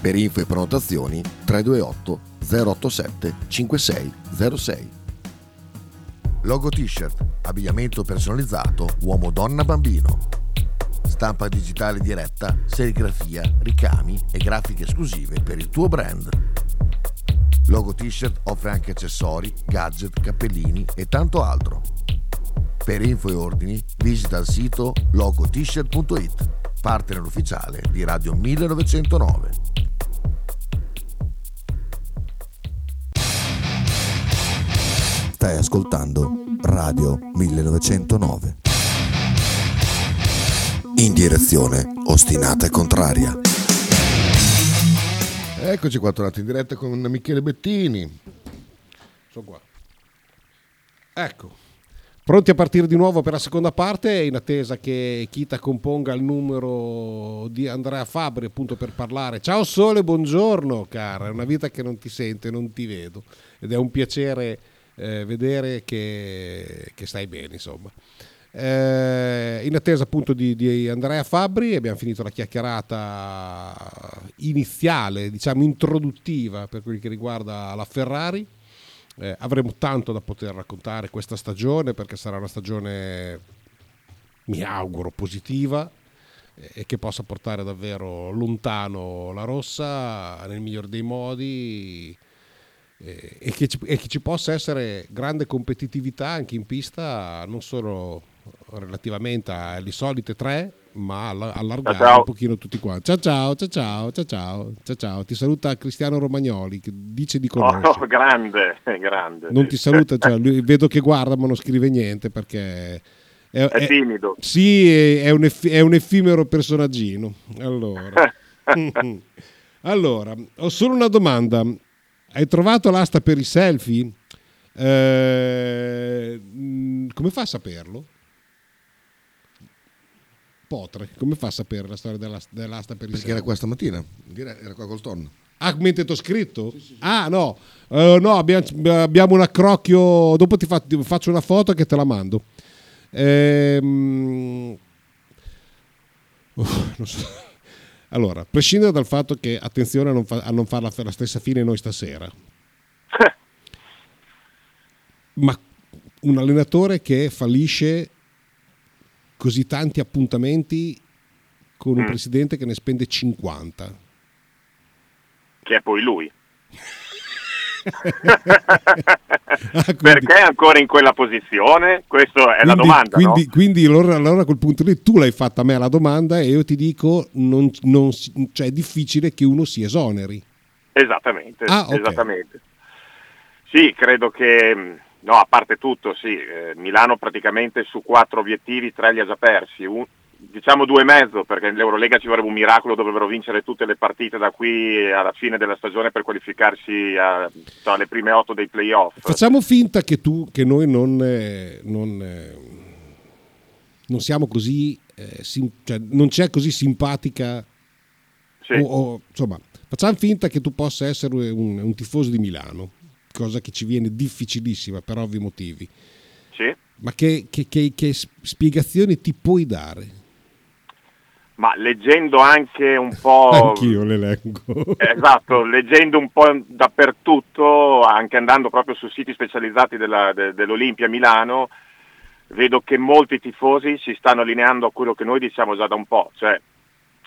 Per info e prenotazioni 328 087 5606. Logo t-shirt, abbigliamento personalizzato uomo-donna-bambino. Stampa digitale diretta, serigrafia, ricami e grafiche esclusive per il tuo brand. Logo t-shirt offre anche accessori, gadget, cappellini e tanto altro. Per info e ordini visita il sito logotshirt.it, partner ufficiale di Radio 1909. Stai ascoltando Radio 1909. In direzione ostinata e contraria. Eccoci qua, tornati in diretta con Michele Bettini. Sono qua. Ecco. Pronti a partire di nuovo per la seconda parte, in attesa che Kita componga il numero di Andrea Fabri appunto per parlare. Ciao Sole, buongiorno cara, è una vita che non ti sento, non ti vedo ed è un piacere eh, vedere che, che, stai bene insomma. Eh, in attesa appunto di, di, Andrea Fabri abbiamo finito la chiacchierata iniziale, diciamo introduttiva per quel che riguarda la Ferrari. Eh, avremo tanto da poter raccontare questa stagione perché sarà una stagione, mi auguro, positiva eh, e che possa portare davvero lontano la rossa nel miglior dei modi eh, e, che ci, e che ci possa essere grande competitività anche in pista, non solo relativamente alle solite tre, ma allargare ciao, ciao. un pochino tutti quanti. Ciao ciao, ciao ciao, ciao ciao, ciao ciao. Ti saluta Cristiano Romagnoli che dice di conoscere. Oh, [LAUGHS] grande, grande. Non ti saluta, cioè, lui, vedo che guarda ma non scrive niente perché... È, è timido. È, sì, è un, eff, è un effimero personaggino. Allora. [LAUGHS] [LAUGHS] allora, ho solo una domanda. Hai trovato l'asta per i selfie? Eh, come fa a saperlo? Potre, come fa a sapere la storia della, dell'asta per i Perché era qua stamattina, era qua col tonno. Ah, mentre ti ho scritto? Sì, sì, sì. Ah, no, uh, no abbiamo, abbiamo, un accrocchio. Dopo ti, fa, ti, faccio una foto che te la mando. Ehm... Uh, [LAUGHS] non so. Allora, prescindere dal fatto che attenzione a non, fa, a non farla la stessa fine noi stasera, [LAUGHS] ma un allenatore che fallisce così tanti appuntamenti con un mm. presidente che ne spende 50. Che è poi lui. Ah, quindi... Perché è ancora in quella posizione? Questa è quindi, la domanda. Quindi, no? quindi allora, allora, a quel punto lì tu l'hai fatta a me la domanda e io ti dico: non, non, cioè, è difficile che uno si esoneri. Esattamente, ah, okay. esattamente. Sì, credo che No, a parte tutto, sì, eh, Milano praticamente su quattro obiettivi, tre li ha già persi, un, diciamo due e mezzo perché l'Eurolega ci vorrebbe un miracolo, dovrebbero vincere tutte le partite da qui alla fine della stagione per qualificarsi a, cioè, alle prime otto dei playoff. Facciamo finta che tu, che noi non, eh, non, eh, non siamo così, eh, sim, cioè, non c'è così simpatica, sì. o, o, insomma, facciamo finta che tu possa essere un, un tifoso di Milano cosa che ci viene difficilissima per ovvi motivi. Sì. Ma che, che, che, che spiegazioni ti puoi dare? Ma leggendo anche un po'... Anch'io le leggo. esatto, leggendo un po' dappertutto, anche andando proprio su siti specializzati della, de, dell'Olimpia Milano, vedo che molti tifosi si stanno allineando a quello che noi diciamo già da un po', cioè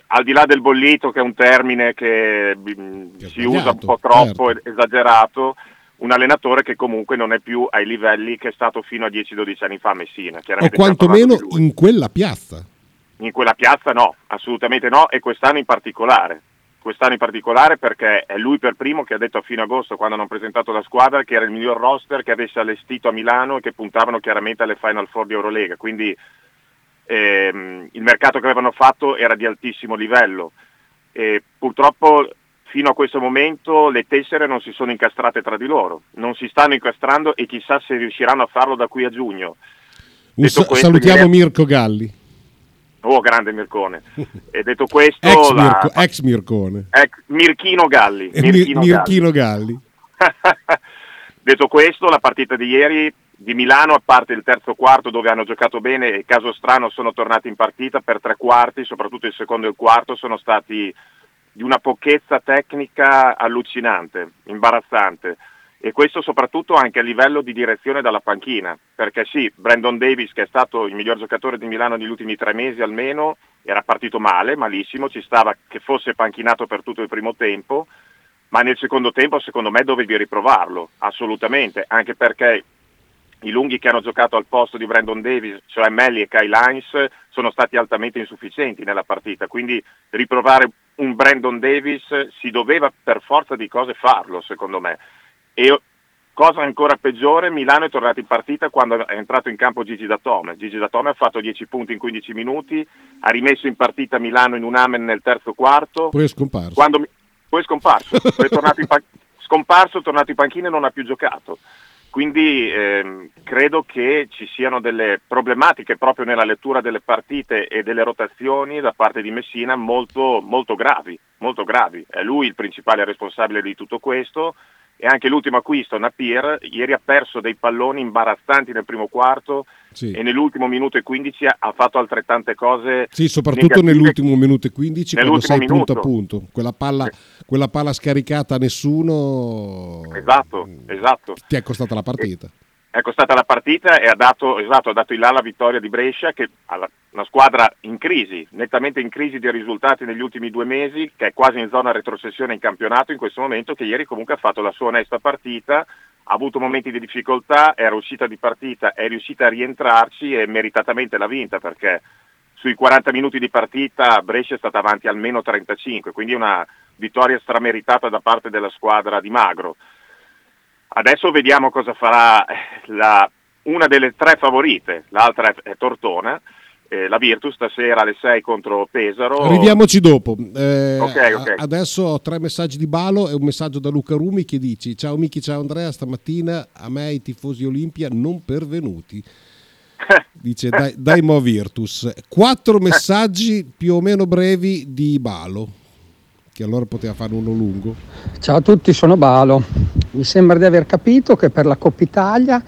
al di là del bollito che è un termine che, che si usa un po' troppo certo. esagerato, un allenatore che comunque non è più ai livelli che è stato fino a 10-12 anni fa a Messina. O quantomeno in quella piazza. In quella piazza no, assolutamente no, e quest'anno in particolare. Quest'anno in particolare perché è lui per primo che ha detto a fine agosto, quando hanno presentato la squadra, che era il miglior roster che avesse allestito a Milano e che puntavano chiaramente alle Final Four di Eurolega. Quindi ehm, il mercato che avevano fatto era di altissimo livello. E purtroppo fino a questo momento le tessere non si sono incastrate tra di loro, non si stanno incastrando e chissà se riusciranno a farlo da qui a giugno. Sa- questo, salutiamo viene... Mirko Galli. Oh, grande Mircone. E detto [LAUGHS] questo, Ex, la- Mirco- ex Mircone. ex- Mirchino Galli. E Mir- Mirchino Galli. Mirchino Galli. [LAUGHS] Detto questo, la partita di ieri di Milano, a parte il terzo quarto dove hanno giocato bene e caso strano sono tornati in partita per tre quarti, soprattutto il secondo e il quarto sono stati di una pochezza tecnica allucinante, imbarazzante. E questo soprattutto anche a livello di direzione dalla panchina, perché sì, Brandon Davis, che è stato il miglior giocatore di Milano negli ultimi tre mesi almeno, era partito male, malissimo, ci stava che fosse panchinato per tutto il primo tempo, ma nel secondo tempo secondo me dovevi riprovarlo, assolutamente, anche perché i lunghi che hanno giocato al posto di Brandon Davis, cioè Melli e Kyle Hines, sono stati altamente insufficienti nella partita, quindi riprovare un Brandon Davis si doveva per forza di cose farlo, secondo me. E cosa ancora peggiore, Milano è tornato in partita quando è entrato in campo Gigi Datome. Gigi Datome ha fatto 10 punti in 15 minuti, ha rimesso in partita Milano in un amen nel terzo quarto. Poi è scomparso. Quando poi è scomparso, [LAUGHS] poi è tornato in pa- scomparso, tornato in panchina e non ha più giocato. Quindi ehm, credo che ci siano delle problematiche proprio nella lettura delle partite e delle rotazioni da parte di Messina molto, molto gravi, molto gravi. È lui il principale responsabile di tutto questo e anche l'ultimo acquisto, Napier, ieri ha perso dei palloni imbarazzanti nel primo quarto Sì. e nell'ultimo minuto e 15 ha- fatto altrettante cose. Sì, soprattutto nell'ultimo minuto e 15 quando sei punto a minuto. punto. Quella palla, quella palla scaricata a nessuno Esatto, esatto. ti è costata la partita. È costata la partita e ha dato, esatto, ha dato il là alla vittoria di Brescia, che ha la- una squadra in crisi, nettamente in crisi di risultati negli ultimi due mesi, che è quasi in zona retrocessione in campionato in questo momento, che ieri comunque ha fatto la sua onesta partita, ha avuto momenti di difficoltà, era uscita di partita, è riuscita a rientrarci e meritatamente l'ha vinta perché sui 40 minuti di partita Brescia è stata avanti almeno 35, quindi una vittoria strameritata da parte della squadra di Magro. Adesso vediamo cosa farà eh, la- una delle tre favorite, l'altra è, Tortona, eh, la Virtus stasera alle 6 contro Pesaro. Arriviamoci dopo. Eh, Ok, ok. a- Adesso ho tre messaggi di Balo e un messaggio da Luca Rumi che dici Ciao Miki, ciao Andrea, stamattina a me i tifosi Olimpia non pervenuti. [LAUGHS] Dice dai, dai Mo Virtus. Quattro messaggi più o meno brevi di Balo, che allora poteva fare uno lungo. Ciao a tutti, sono Balo. Mi sembra di aver capito che per la Coppa Italia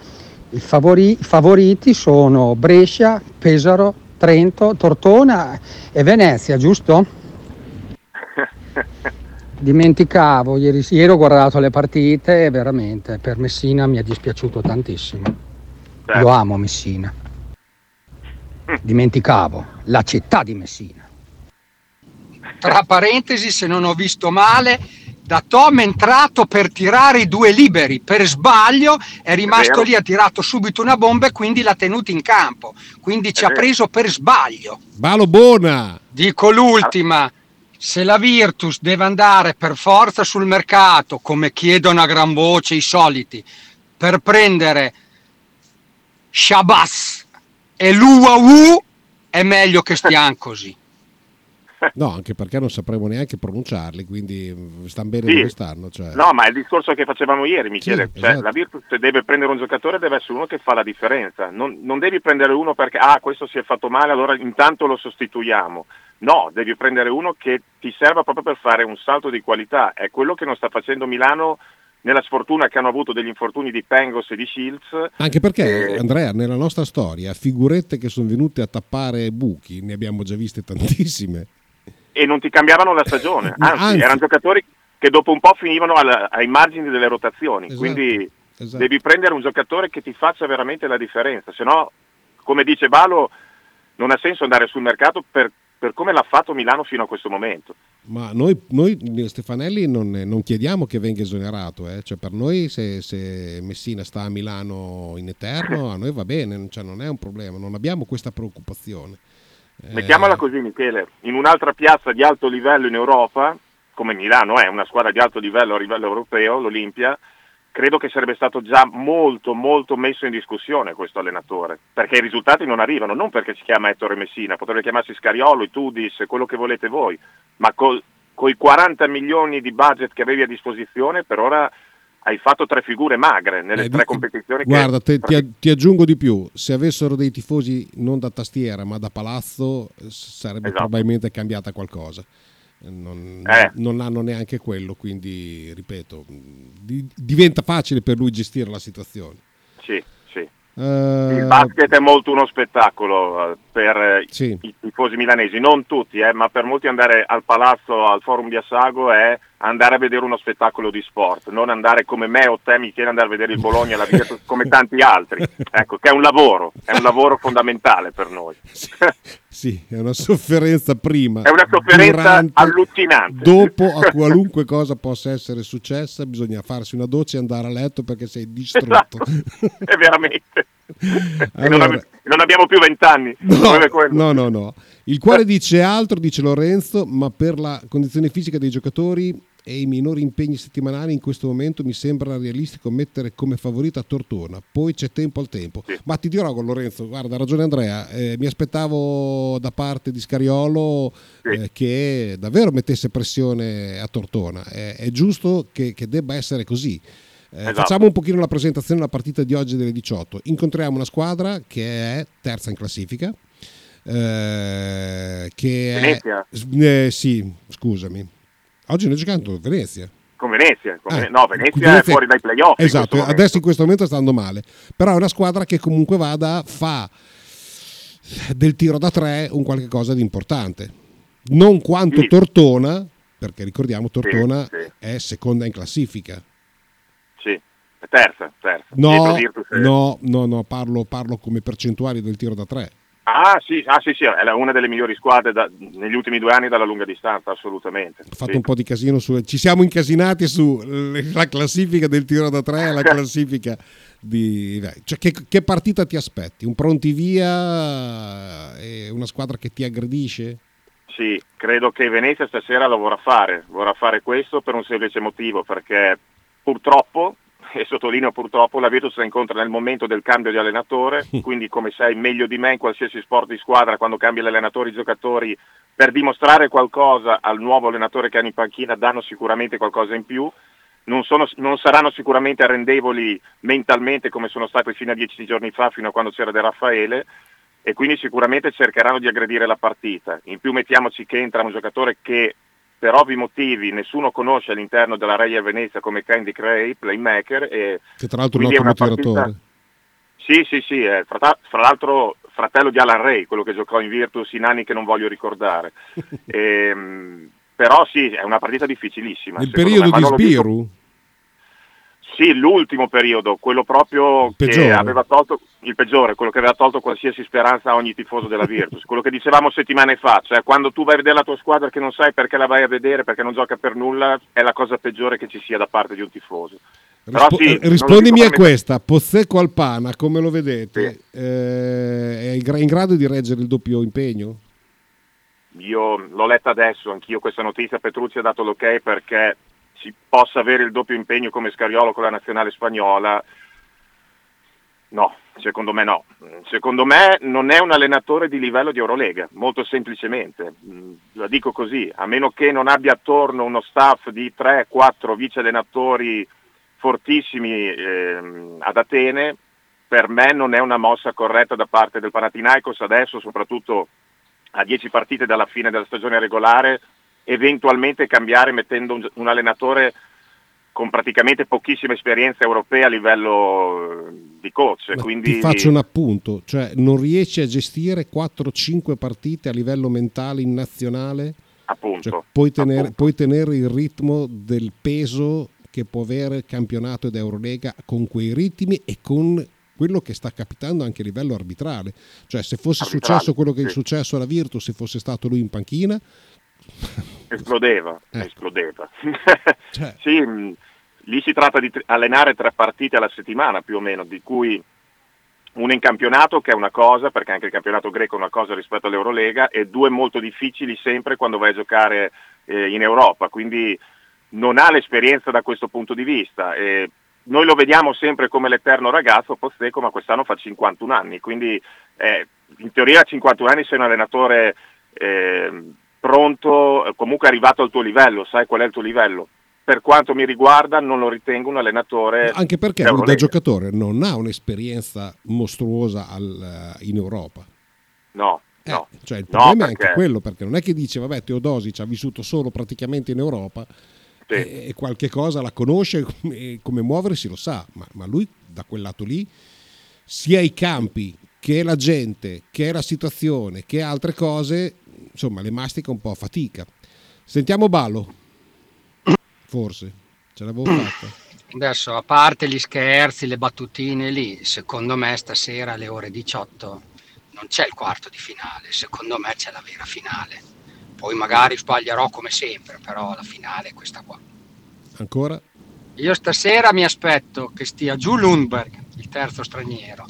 i, favori- favoriti sono Brescia, Pesaro, Trento, Tortona e Venezia, giusto? [LAUGHS] Dimenticavo, ieri, ieri ho guardato le partite e veramente per Messina mi è dispiaciuto tantissimo. Io amo Messina. Dimenticavo, la città di Messina. Tra parentesi, se non ho visto male, da Tom è entrato per tirare i due liberi, per sbaglio è rimasto vero. lì, ha tirato subito una bomba e quindi l'ha tenuto in campo. Quindi ci ha vero. preso per sbaglio. Balo buona! Dico l'ultima, se la Virtus deve andare per forza sul mercato, come chiedono a gran voce i soliti, per prendere Shabazz e l'UAU, è meglio che stiamo così. No, anche perché non sapremo neanche pronunciarli, quindi mm, stanno bene Sì. dove stanno. Cioè. No, ma è il discorso che facevamo ieri, Michele. Sì, Cioè, esatto. La Virtus se deve prendere un giocatore deve essere uno che fa la differenza. Non, non devi prendere uno perché ah, questo si è fatto male, allora intanto lo sostituiamo. No, devi prendere uno che ti serva proprio per fare un salto di qualità. È quello che non sta facendo Milano nella sfortuna che hanno avuto degli infortuni di Pengos e di Shields. Anche perché, Eh, Andrea, nella nostra storia, figurette che sono venute a tappare buchi, ne abbiamo già viste tantissime. E non ti cambiavano la stagione, anzi, Anzi. erano giocatori che dopo un po' finivano al- ai margini delle rotazioni, Esatto, quindi esatto. devi prendere un giocatore che ti faccia veramente la differenza, se no, come dice Balo, non ha senso andare sul mercato per, per come l'ha fatto Milano fino a questo momento. Ma noi, noi Stefanelli non, non chiediamo che venga esonerato, eh. Cioè, per noi se, se Messina sta a Milano in eterno, a noi va bene, cioè, non è un problema, non abbiamo questa preoccupazione. Eh, Mettiamola così Michele, in un'altra piazza di alto livello in Europa, come Milano è una squadra di alto livello a livello europeo, l'Olimpia, credo che sarebbe stato già molto molto messo in discussione questo allenatore, perché i risultati non arrivano, non perché si chiama Ettore Messina, potrebbe chiamarsi Scariolo, Itudis, quello che volete voi, ma con i 40 milioni di budget che avevi a disposizione per ora hai fatto tre figure magre nelle Eh, tre competizioni. che- Guarda, te- ti, ti aggiungo di più, se avessero dei tifosi non da tastiera ma da palazzo eh, sarebbe Esatto. probabilmente cambiata qualcosa. Eh, Non, Eh. non hanno neanche quello, quindi ripeto, di- diventa facile per lui gestire la situazione. Sì, sì. Eh, Il basket è molto uno spettacolo per Sì. i tifosi milanesi, non tutti, eh, ma per molti andare al palazzo, al forum di Assago è andare a vedere uno spettacolo di sport, non andare come me o te Michele andare a vedere il Bologna, la Virtus come [LAUGHS] tanti altri, ecco, che è un lavoro, è un lavoro fondamentale per noi. [LAUGHS] Sì, è una sofferenza prima. È una sofferenza durante, allucinante. Dopo a [LAUGHS] qualunque cosa possa essere successa bisogna farsi una doccia e andare a letto perché sei distrutto. è veramente. Non, Allora- ave- non abbiamo più vent'anni. No, no, no, no. Il cuore dice altro, dice Lorenzo, ma per la condizione fisica dei giocatori e i minori impegni settimanali in questo momento mi sembra realistico mettere come favorita Tortona, poi c'è tempo al tempo. Ma ti dirò con Lorenzo, guarda, ha ragione Andrea, eh, mi aspettavo da parte di Scariolo eh, che davvero mettesse pressione a Tortona, è, è giusto che, che debba essere così. Eh, Esatto. Facciamo un pochino la presentazione della partita di oggi delle 18. Incontriamo una squadra che è terza in classifica. eh, che Venezia? è, eh, sì, scusami. Oggi noi giocando Venezia. Con Venezia, con Eh, no, Venezia, Venezia- è fuori dai playoff. in Esatto, momento. adesso in questo momento sta andando male. Però è una squadra che comunque vada, fa del tiro da tre un qualche cosa di importante. Non quanto Sì. Tortona, perché ricordiamo Tortona sì. è seconda in classifica. Sì, è terza, terza. No, no, no, parlo, parlo come percentuali del tiro da tre. Ah sì, ah, sì, sì, è una delle migliori squadre da- negli ultimi due anni dalla lunga distanza, assolutamente. Ho fatto Sì. un po' di casino su. Ci siamo incasinati sulla classifica del tiro da tre la [LAUGHS] classifica di. Cioè, che, che partita ti aspetti? Un pronti via e una squadra che ti aggredisce? Sì, credo che Venezia stasera lo vorrà fare, vorrà fare questo per un semplice motivo, perché purtroppo, e [LAUGHS] sottolineo purtroppo, la Virtus la incontra nel momento del cambio di allenatore, [LAUGHS] quindi come sai meglio di me in qualsiasi sport di squadra, quando cambia l'allenatore i giocatori per dimostrare qualcosa al nuovo allenatore che hanno in panchina danno sicuramente qualcosa in più, non, sono- non saranno sicuramente arrendevoli mentalmente come sono stati fino a dieci giorni fa, fino a quando c'era De Raffaele, e quindi sicuramente cercheranno di aggredire la partita. In più mettiamoci che entra un giocatore che per ovvi motivi nessuno conosce all'interno della Reia Venezia come Candy Cray, playmaker, e Che tra l'altro è un ottimo partita- tiratore. Sì, sì, sì, è fra, fra l'altro fratello di Alan Ray, quello che giocò in Virtus in anni che non voglio ricordare. [LAUGHS] Ehm, però sì, è una partita difficilissima. Nel secondo periodo me, di Sbiru? Sì, l'ultimo periodo, quello proprio che peggiore. aveva tolto il peggiore, quello che aveva tolto qualsiasi speranza a ogni tifoso della Virtus, [LAUGHS] quello che dicevamo settimane fa, cioè quando tu vai a vedere la tua squadra che non sai perché la vai a vedere, perché non gioca per nulla, è la cosa peggiore che ci sia da parte di un tifoso. Rispo- sì, eh, rispondimi a questa, Pozzecco Alpana, come lo vedete? Eh, è in grado di reggere il doppio impegno? Io l'ho letta adesso, anch'io questa notizia, Petrucci ha dato l'ok perché si possa avere il doppio impegno come Scariolo con la nazionale spagnola. No, secondo me no. Secondo me non è un allenatore di livello di Eurolega, molto semplicemente. Mm, La dico così, a meno che non abbia attorno uno staff di 3-4 vice allenatori fortissimi ehm, ad Atene, per me non è una mossa corretta da parte del Panathinaikos adesso, soprattutto a 10 partite dalla fine della stagione regolare, eventualmente cambiare mettendo un, un allenatore con praticamente pochissima esperienza europea a livello eh, di coach. Ma quindi Ti faccio un appunto, cioè non riesci a gestire 4-5 partite a livello mentale in nazionale? appunto, Cioè, puoi, tenere, puoi tenere il ritmo del peso che può avere il campionato ed Eurolega con quei ritmi e con quello che sta capitando anche a livello arbitrale. Cioè, se fosse Arbitrale, successo quello che è sì. successo alla Virtus, se fosse stato lui in panchina, esplodeva, Ecco. esplodeva. [LAUGHS] Cioè. sì, mh, lì si tratta di allenare tre partite alla settimana più o meno, di cui una in campionato che è una cosa, perché anche il campionato greco è una cosa rispetto all'Eurolega, e due molto difficili sempre quando vai a giocare eh, in Europa, quindi non ha l'esperienza da questo punto di vista. E noi lo vediamo sempre come l'eterno ragazzo Posteco, ma quest'anno fa 51 anni, quindi eh, in teoria a 51 anni sei un allenatore eh, pronto, eh, comunque arrivato al tuo livello, sai qual è il tuo livello. per quanto mi riguarda non lo ritengo un allenatore Anche perché lui da giocatore non ha un'esperienza mostruosa al- in Europa. No, no. Cioè il No, problema è anche perché- quello, perché non è che dice, vabbè, Teodosic ha vissuto solo praticamente in Europa e, e qualche cosa la conosce e come muoversi lo sa, ma, ma lui da quel lato lì, sia i campi che la gente, che la situazione, che altre cose, insomma, le mastica un po' a fatica. Sentiamo Ballo, [COUGHS] forse, ce l'avevo fatta. Adesso, a parte gli scherzi, le battutine lì, secondo me stasera alle ore 18 non c'è il quarto di finale, secondo me c'è la vera finale. Poi magari sbaglierò come sempre, però la finale è questa qua. Ancora? Io stasera mi aspetto che stia giù Lundberg, il terzo straniero,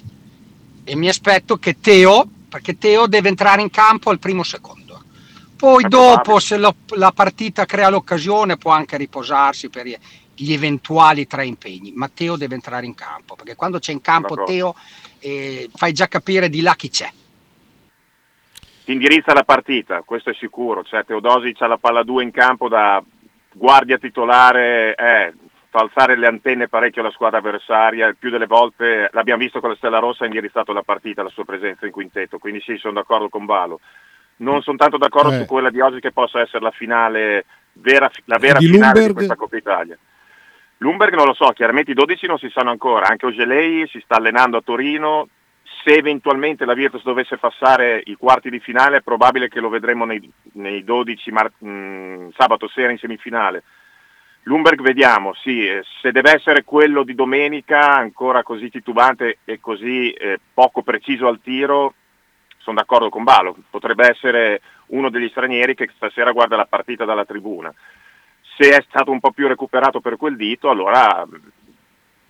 e mi aspetto che Teo, perché Teo deve entrare in campo al primo secondo. Poi dopo, se lo- la partita crea l'occasione, può anche riposarsi per gli eventuali tre impegni. Ma Teo deve entrare in campo, perché quando c'è in campo D'accordo. Teo eh, fai già capire di là chi c'è. ti indirizza la partita, questo è sicuro. Cioè, Teodosic ha la palla 2 in campo da guardia titolare, eh, fa alzare le antenne parecchio alla squadra avversaria. Più delle volte l'abbiamo visto con la Stella Rossa ha indirizzato la partita, la sua presenza in quintetto. Quindi sì, sono d'accordo con Balo. Non sono tanto d'accordo Eh. su quella di oggi che possa essere la finale, vera, la vera di finale di Lumberg? questa Coppa Italia. Lumberg non lo so, chiaramente i 12 non si sanno ancora, anche Ogelei si sta allenando a Torino, se eventualmente la Virtus dovesse passare i quarti di finale è probabile che lo vedremo nei, nei 12 mar- mh, sabato sera in semifinale. Lumberg vediamo, sì, eh, se deve essere quello di domenica ancora così titubante e così eh, poco preciso al tiro, sono d'accordo con Balo, potrebbe essere uno degli stranieri che stasera guarda la partita dalla tribuna. Se è stato un po' più recuperato per quel dito, allora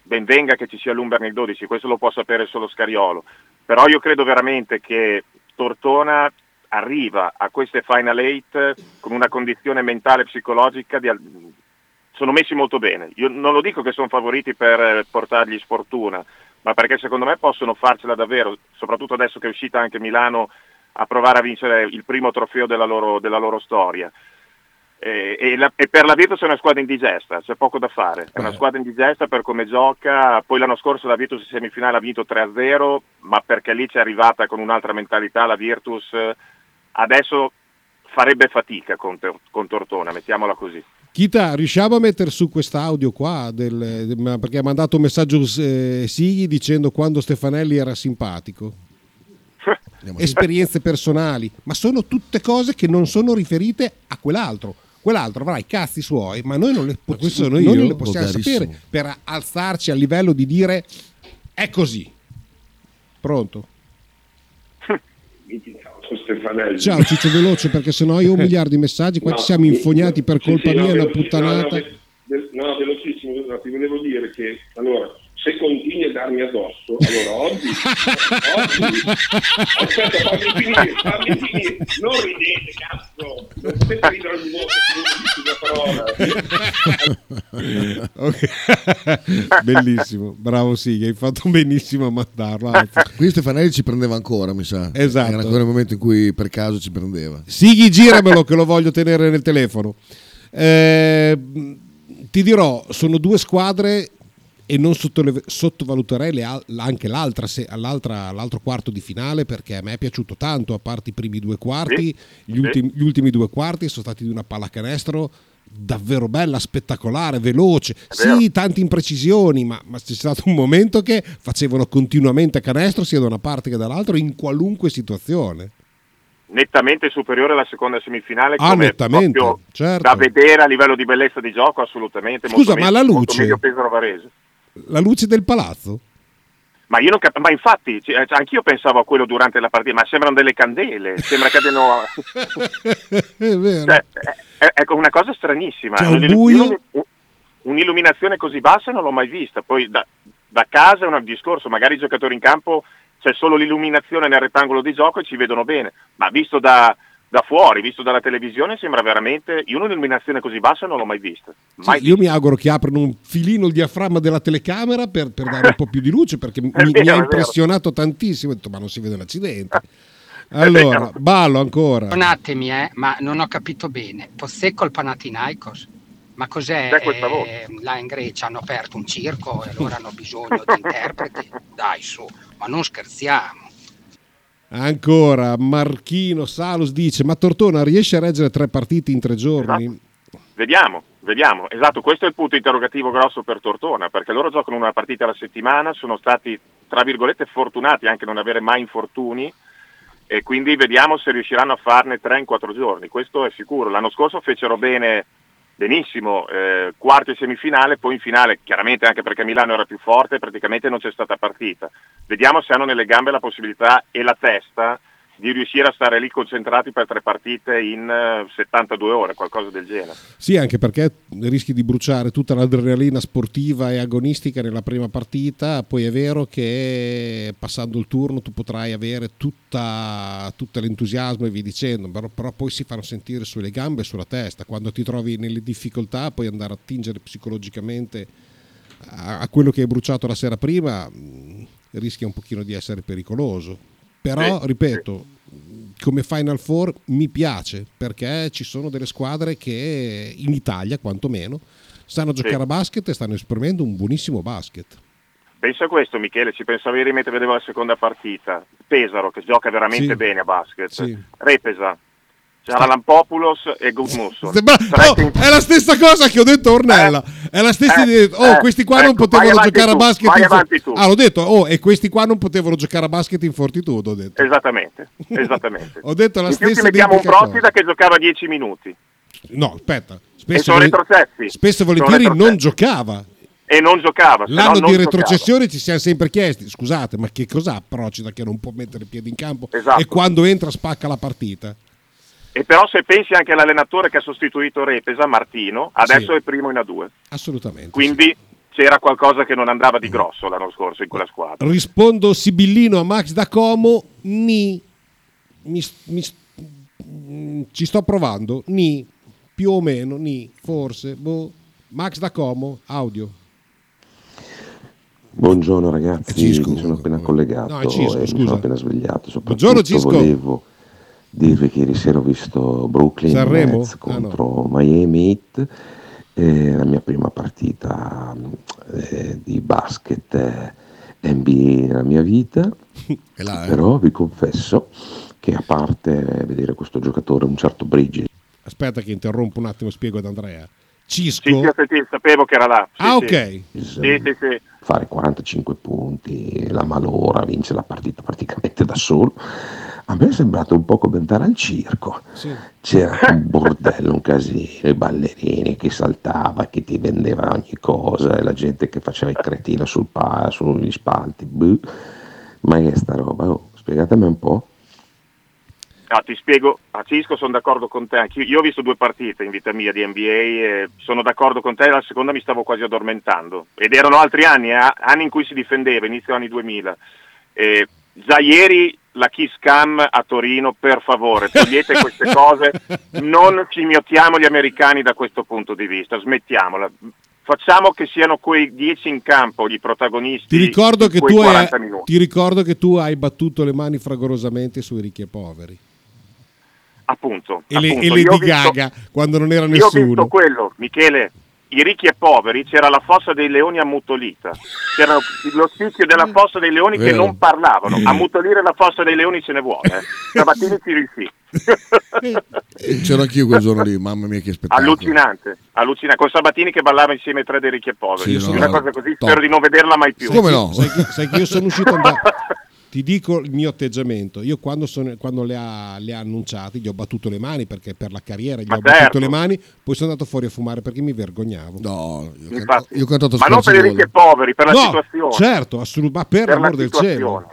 ben venga che ci sia Lumberg nel 12, questo lo può sapere solo Scariolo. Però io credo veramente che Tortona arriva a queste Final Eight con una condizione mentale e psicologica di sono messi molto bene. Io non lo dico che sono favoriti per portargli sfortuna, ma perché secondo me possono farcela davvero, soprattutto adesso che è uscita anche Milano a provare a vincere il primo trofeo della loro, della loro storia. E, e la- e per la Virtus è una squadra indigesta, c'è poco da fare. È una squadra indigesta per come gioca. Poi l'anno scorso la Virtus in semifinale ha vinto 3-0, ma perché lì c'è arrivata con un'altra mentalità la Virtus. Adesso farebbe fatica con, con Tortona, mettiamola così. Chita, riusciamo a mettere su quest'audio qua? Del, perché ha mandato un messaggio eh, Sighi dicendo quando Stefanelli era simpatico. [LAUGHS] Esperienze personali, ma sono tutte cose che non sono riferite a quell'altro. Quell'altro avrà i cazzi suoi, ma noi non le, po- noi io? non le possiamo sapere per alzarci al livello di dire è così. Pronto? [LAUGHS] Ciao Stefanelli. Ciao Ciccio Veloce, perché sennò io ho un [LAUGHS] miliardo di messaggi, qua No, ci siamo infognati per colpa sì, no, mia, una veloci- puttanata. No, no, ve- ve- no, velocissimo, ti volevo dire che allora, se continui a darmi addosso, allora oggi, oggi aspetta, fammi finire, fammi finire, non ridete, cazzo, non potete ridere dice una parola. Ok. [LAUGHS] Bellissimo, bravo Sighi, hai fatto benissimo a mandarlo. Qui Stefanelli ci prendeva ancora, mi sa. Esatto. Era ancora il momento in cui per caso ci prendeva. Sighi, giramelo che lo voglio tenere nel telefono. Eh, ti dirò, sono due squadre e non sottovaluterei le anche l'altra, se- l'altro quarto di finale perché a me è piaciuto tanto, a parte i primi due quarti, Sì, gli, sì. ultimi, gli ultimi due quarti sono stati di una pallacanestro davvero bella, spettacolare, veloce. Sì, tante imprecisioni, ma, ma c'è stato un momento che facevano continuamente canestro sia da una parte che dall'altra in qualunque situazione. Nettamente superiore alla seconda semifinale, Ah, nettamente, certo. da vedere a livello di bellezza di gioco, assolutamente. Scusa, molto ma me- la molto luce? meglio Pesaro Varese. La luce del palazzo? Ma io non cap- ma infatti, cioè, anch'io pensavo a quello durante la partita, ma sembrano delle candele, sembra che abbiano... [LAUGHS] è vero. Cioè, è, è una cosa stranissima. C'è un Un'illu- buio? un- Un'illuminazione così bassa non l'ho mai vista. Poi da, da casa è un discorso, magari i giocatori in campo c'è solo l'illuminazione nel rettangolo di gioco e ci vedono bene, ma visto da, da fuori, visto dalla televisione, sembra veramente. Io un'illuminazione così bassa non l'ho mai vista. Sì, Mai io mi auguro che aprano un filino il diaframma della telecamera per, per dare un po' più di luce perché [LAUGHS] mi, È mi vero, ha impressionato tantissimo. Ho detto, ma non si vede un accidente. [LAUGHS] Allora, ballo ancora. Perdonatemi, eh, ma non ho capito bene. Possecco il Panathinaikos? Ma cos'è? Eh, là in Grecia hanno aperto un circo e allora hanno bisogno di [LAUGHS] interpreti? Dai su, ma non scherziamo. Ancora, Marchino Salus dice: Ma Tortona riesce a reggere tre partite in tre giorni? Vediamo, vediamo. Esatto, questo è il punto interrogativo grosso per Tortona, perché loro giocano una partita alla settimana, sono stati, tra virgolette, fortunati anche a non avere mai infortuni e quindi vediamo se riusciranno a farne tre in quattro giorni, questo è sicuro. L'anno scorso fecero bene, benissimo, eh, quarto e semifinale, poi in finale, chiaramente anche perché Milano era più forte, praticamente non c'è stata partita. Vediamo se hanno nelle gambe la possibilità e la testa di riuscire a stare lì concentrati per tre partite in eh, 72 ore, qualcosa del genere. Sì, anche perché rischi di bruciare tutta l'adrenalina sportiva e agonistica nella prima partita. Poi è vero che passando il turno tu potrai avere tutta, tutto l'entusiasmo e via dicendo, però, però poi si fanno sentire sulle gambe e sulla testa. Quando ti trovi nelle difficoltà, puoi andare a attingere psicologicamente a, a quello che hai bruciato la sera prima, mh, rischia un pochino di essere pericoloso. Però, Sì, ripeto, come Final Four mi piace perché ci sono delle squadre che in Italia, quantomeno, sanno giocare Sì. a basket e stanno esprimendo un buonissimo basket. Pensa a questo Michele, ci pensavo ieri mentre vedevo la seconda partita. Pesaro che gioca veramente bene a basket. Repesa, c'era Lampopoulos e Tre oh, è la stessa cosa che ho detto a Ornella. È la stessa Eh, idea. Oh, eh, questi qua non ecco, potevano vai avanti giocare a tu, basket. vai in for- avanti tu. Ah, l'ho detto. Oh, e questi qua non potevano giocare a basket in fortitudo. Ho detto. Esattamente, [LAUGHS] esattamente. Ho detto la in più ci stessa mettiamo un cosa. Procida che giocava 10 minuti No, aspetta. e Spesso, sono voli- retrocessi. spesso e volentieri non giocava. E non giocava. L'anno non di giocava. retrocessione ci siamo sempre chiesti, scusate, ma che cos'ha Procida che non può mettere piedi in campo Esatto. e quando entra spacca la partita? E però se pensi anche all'allenatore che ha sostituito Repesa, Martino, adesso Sì. è primo in A2. Assolutamente. Quindi c'era qualcosa che non andava di grosso l'anno scorso in quella squadra. Rispondo sibillino a Max da Como, ni. Mi- mi- mm, ci sto provando, ni. Più o meno, ni. Forse. boh. Max da Como, audio. Buongiorno ragazzi, Cisco, mi sono appena collegato No, Cisco, e mi scusa. sono appena svegliato. Buongiorno, Soprattutto Cisco. volevo dirvi che ieri sera ho visto Brooklyn Sanremo? Nets Ah, contro Miami Heat, eh, la mia prima partita eh, di basket eh, NBA nella mia vita, [LAUGHS] là, eh. però vi confesso che a parte vedere questo giocatore, un certo Bridges, Aspetta che interrompo un attimo, spiego ad Andrea. Cisco. Sì, sì, sì, sapevo che era là. Sì, ah, sì. ok. Sì, sì, sì. fare 45 punti, la malora, vince la partita praticamente da solo. A me è sembrato un po' come andare al circo. C'era un bordello, un casino, i ballerini che saltava, che ti vendeva ogni cosa, e la gente che faceva il cretino sul pa- sugli spalti. Buh. Ma che è sta roba? Oh, spiegatemi un po'. No, ti spiego, a Cisco sono d'accordo con te, anch'io io ho visto due partite in vita mia di NBA e sono d'accordo con te, la seconda mi stavo quasi addormentando ed erano altri anni, eh, anni in cui si difendeva, inizio anni 2000. E già ieri la Kiss Cam a Torino, per favore, togliete queste cose, non cimiotiamo gli americani da questo punto di vista, smettiamola. Facciamo che siano quei 10 in campo gli protagonisti. Ti ricordo, che tu hai, 40 minuti. ti ricordo che tu hai battuto le mani fragorosamente sui ricchi e poveri. Appunto. E, le, appunto. e Lady ho visto- Gaga quando non era Io ho visto nessuno. quello, Michele, i ricchi e poveri, c'era la fossa dei leoni ammutolita, c'era lo spicchio della fossa dei leoni che Vero. non parlavano, ammutolire la fossa dei leoni ce ne vuole. Sabatini ci riuscì. C'ero anch'io quel giorno lì, mamma mia che spettacolo. allucinante, allucinante, con Sabatini che ballava insieme ai tre dei ricchi e poveri, Sì, no, una no, cosa così, top. spero di non vederla mai più. Come no? Sai che, sai che io sono uscito andare. [LAUGHS] Ti dico il mio atteggiamento. Io quando, sono- quando le, ha, le ha annunciate gli ho battuto le mani perché per la carriera gli Ma ho battuto certo. le mani, poi sono andato fuori a fumare perché mi vergognavo. No, Infatti. io ho cantato Ma non per i ricchi e poveri, per la no, situazione. Certo, assolutamente, ma per, Per la l'amor del situazione. cielo.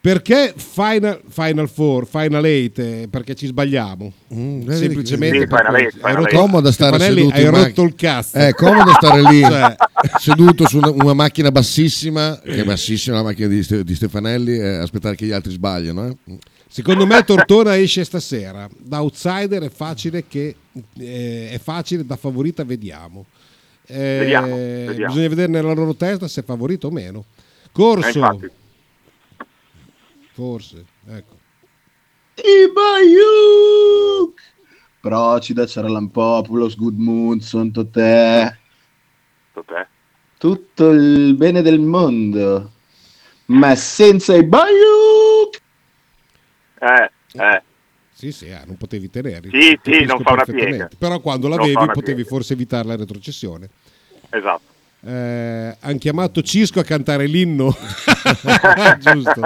Perché Final, Final Four, Final 8? Perché ci sbagliamo. vedi Semplicemente Sì, Final. Eight, Final Hai rotto- Eight. comodo stare Stefanelli, seduto hai in rotto il cazzo. È comodo stare lì [LAUGHS] Cioè, seduto su una, una macchina bassissima, che è bassissima la macchina di, di Stefanelli, e aspettare che gli altri sbagliano. eh. Secondo me Tortona esce stasera. Da outsider è facile che eh, è facile, da favorita vediamo. Eh, Vediamo, vediamo. Bisogna vedere nella loro testa se è favorito o meno. Corso. Eh. Forse, ecco. Ibayuk! Procida, c'era Lampopoulos, Goodmundson, Totè, Totè. tutto il bene del mondo, ma senza i Bayuk! Eh, eh. Sì, sì, ah, non potevi tenerli. Sì, sì, non fa una piega. Però quando l'avevi potevi piega. forse evitare la retrocessione. Esatto. Eh, hanno chiamato Cisco a cantare l'inno. [LAUGHS] Giusto.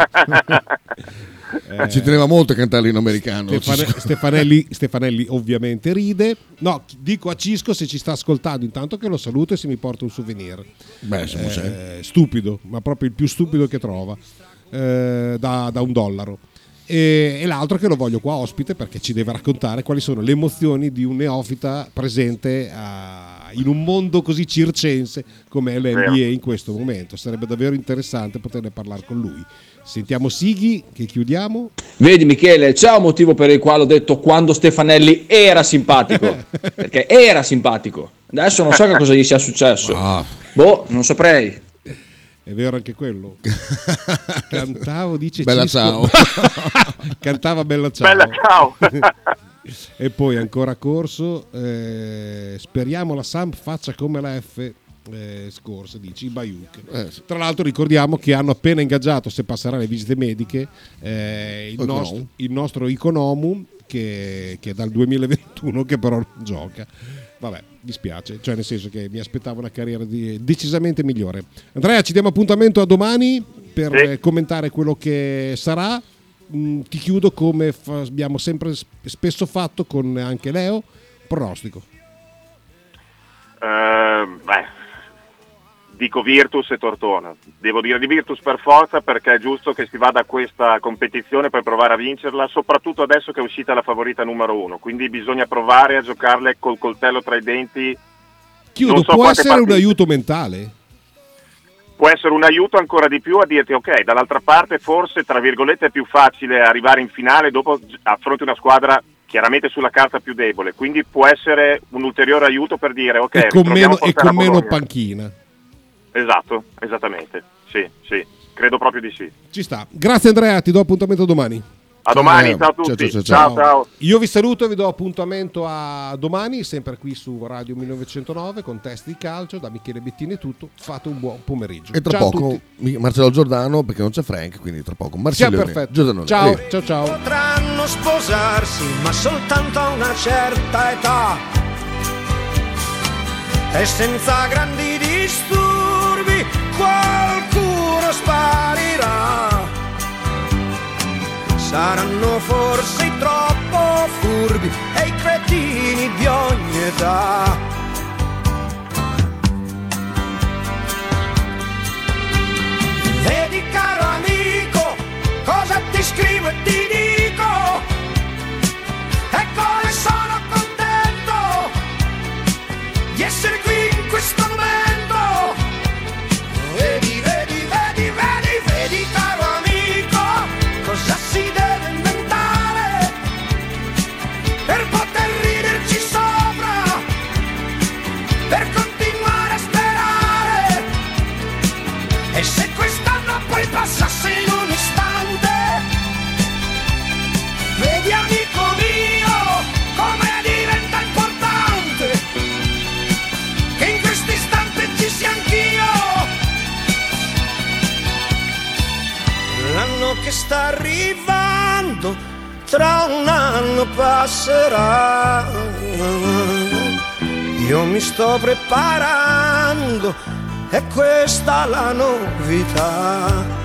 Eh, Ci teneva molto a cantare in americano. Stefane-. Stefanelli, Stefanelli ovviamente ride. No, dico a Cisco se ci sta ascoltando intanto che lo saluto e se mi porta un souvenir. Beh, Eh, stupido, ma proprio il più stupido che trova, eh, da, da un dollaro. E, e l'altro che lo voglio qua ospite perché ci deve raccontare quali sono le emozioni di un neofita presente a- in un mondo così circense come è l'NBA in questo momento. Sarebbe davvero interessante poterne parlare con lui. Sentiamo Sighi che chiudiamo. Vedi Michele, c'è un motivo per il quale ho detto quando Stefanelli era simpatico, [LAUGHS] perché era simpatico. Adesso non so che cosa gli sia successo. Boh, non saprei. È vero anche quello. [LAUGHS] Cantavo, dice Bella Cisco. ciao. [LAUGHS] Cantava Bella ciao. Bella ciao. E poi ancora corso. eh, speriamo la Samp faccia come la F. eh, scorsa dici Bayuk tra l'altro ricordiamo che hanno appena ingaggiato se passerà le visite mediche eh, il, nostro, il nostro Iconomu che, che è dal 2021 che però non gioca Vabbè, dispiace, cioè nel senso che mi aspettavo una carriera di- decisamente migliore. Andrea, ci diamo appuntamento a domani per Sì. eh, commentare quello che sarà. Mm, ti chiudo come fa- abbiamo sempre spesso fatto con anche Leo. Pronostico. Eh, beh, dico Virtus e Tortona. Devo dire di Virtus per forza perché è giusto che si vada a questa competizione per provare a vincerla, soprattutto adesso che è uscita la favorita numero uno. Quindi bisogna provare a giocarle col coltello tra i denti. Chiudo, so può essere un partite. aiuto mentale? Può essere un aiuto ancora di più a dirti ok, dall'altra parte forse tra virgolette è più facile arrivare in finale dopo affronti una squadra chiaramente sulla carta più debole, quindi può essere un ulteriore aiuto per dire ok, e con meno, e con meno panchina. Esatto, esattamente. Sì, sì, credo proprio di sì. Ci sta. Grazie Andrea, ti do appuntamento domani. A domani, ciao a tutti. Ciao, ciao. Io vi saluto e vi do appuntamento a domani, sempre qui su Radio 1909 con test di calcio. Da Michele Bettini è tutto. Fate un buon pomeriggio. E tra Ciao poco Marcello Giordano perché non c'è Frank, quindi tra poco Marcello. Giordano. Ciao, Eh. ciao, ciao. potranno sposarsi, ma soltanto a una certa età. E senza grandi disturbi qualcuno sparirà. Saranno forse troppo furbi e i cretini di ogni età. Vedi caro amico, cosa ti scrivo e ti dico sta arrivando, tra un anno passerà. Io mi sto preparando, è questa la novità.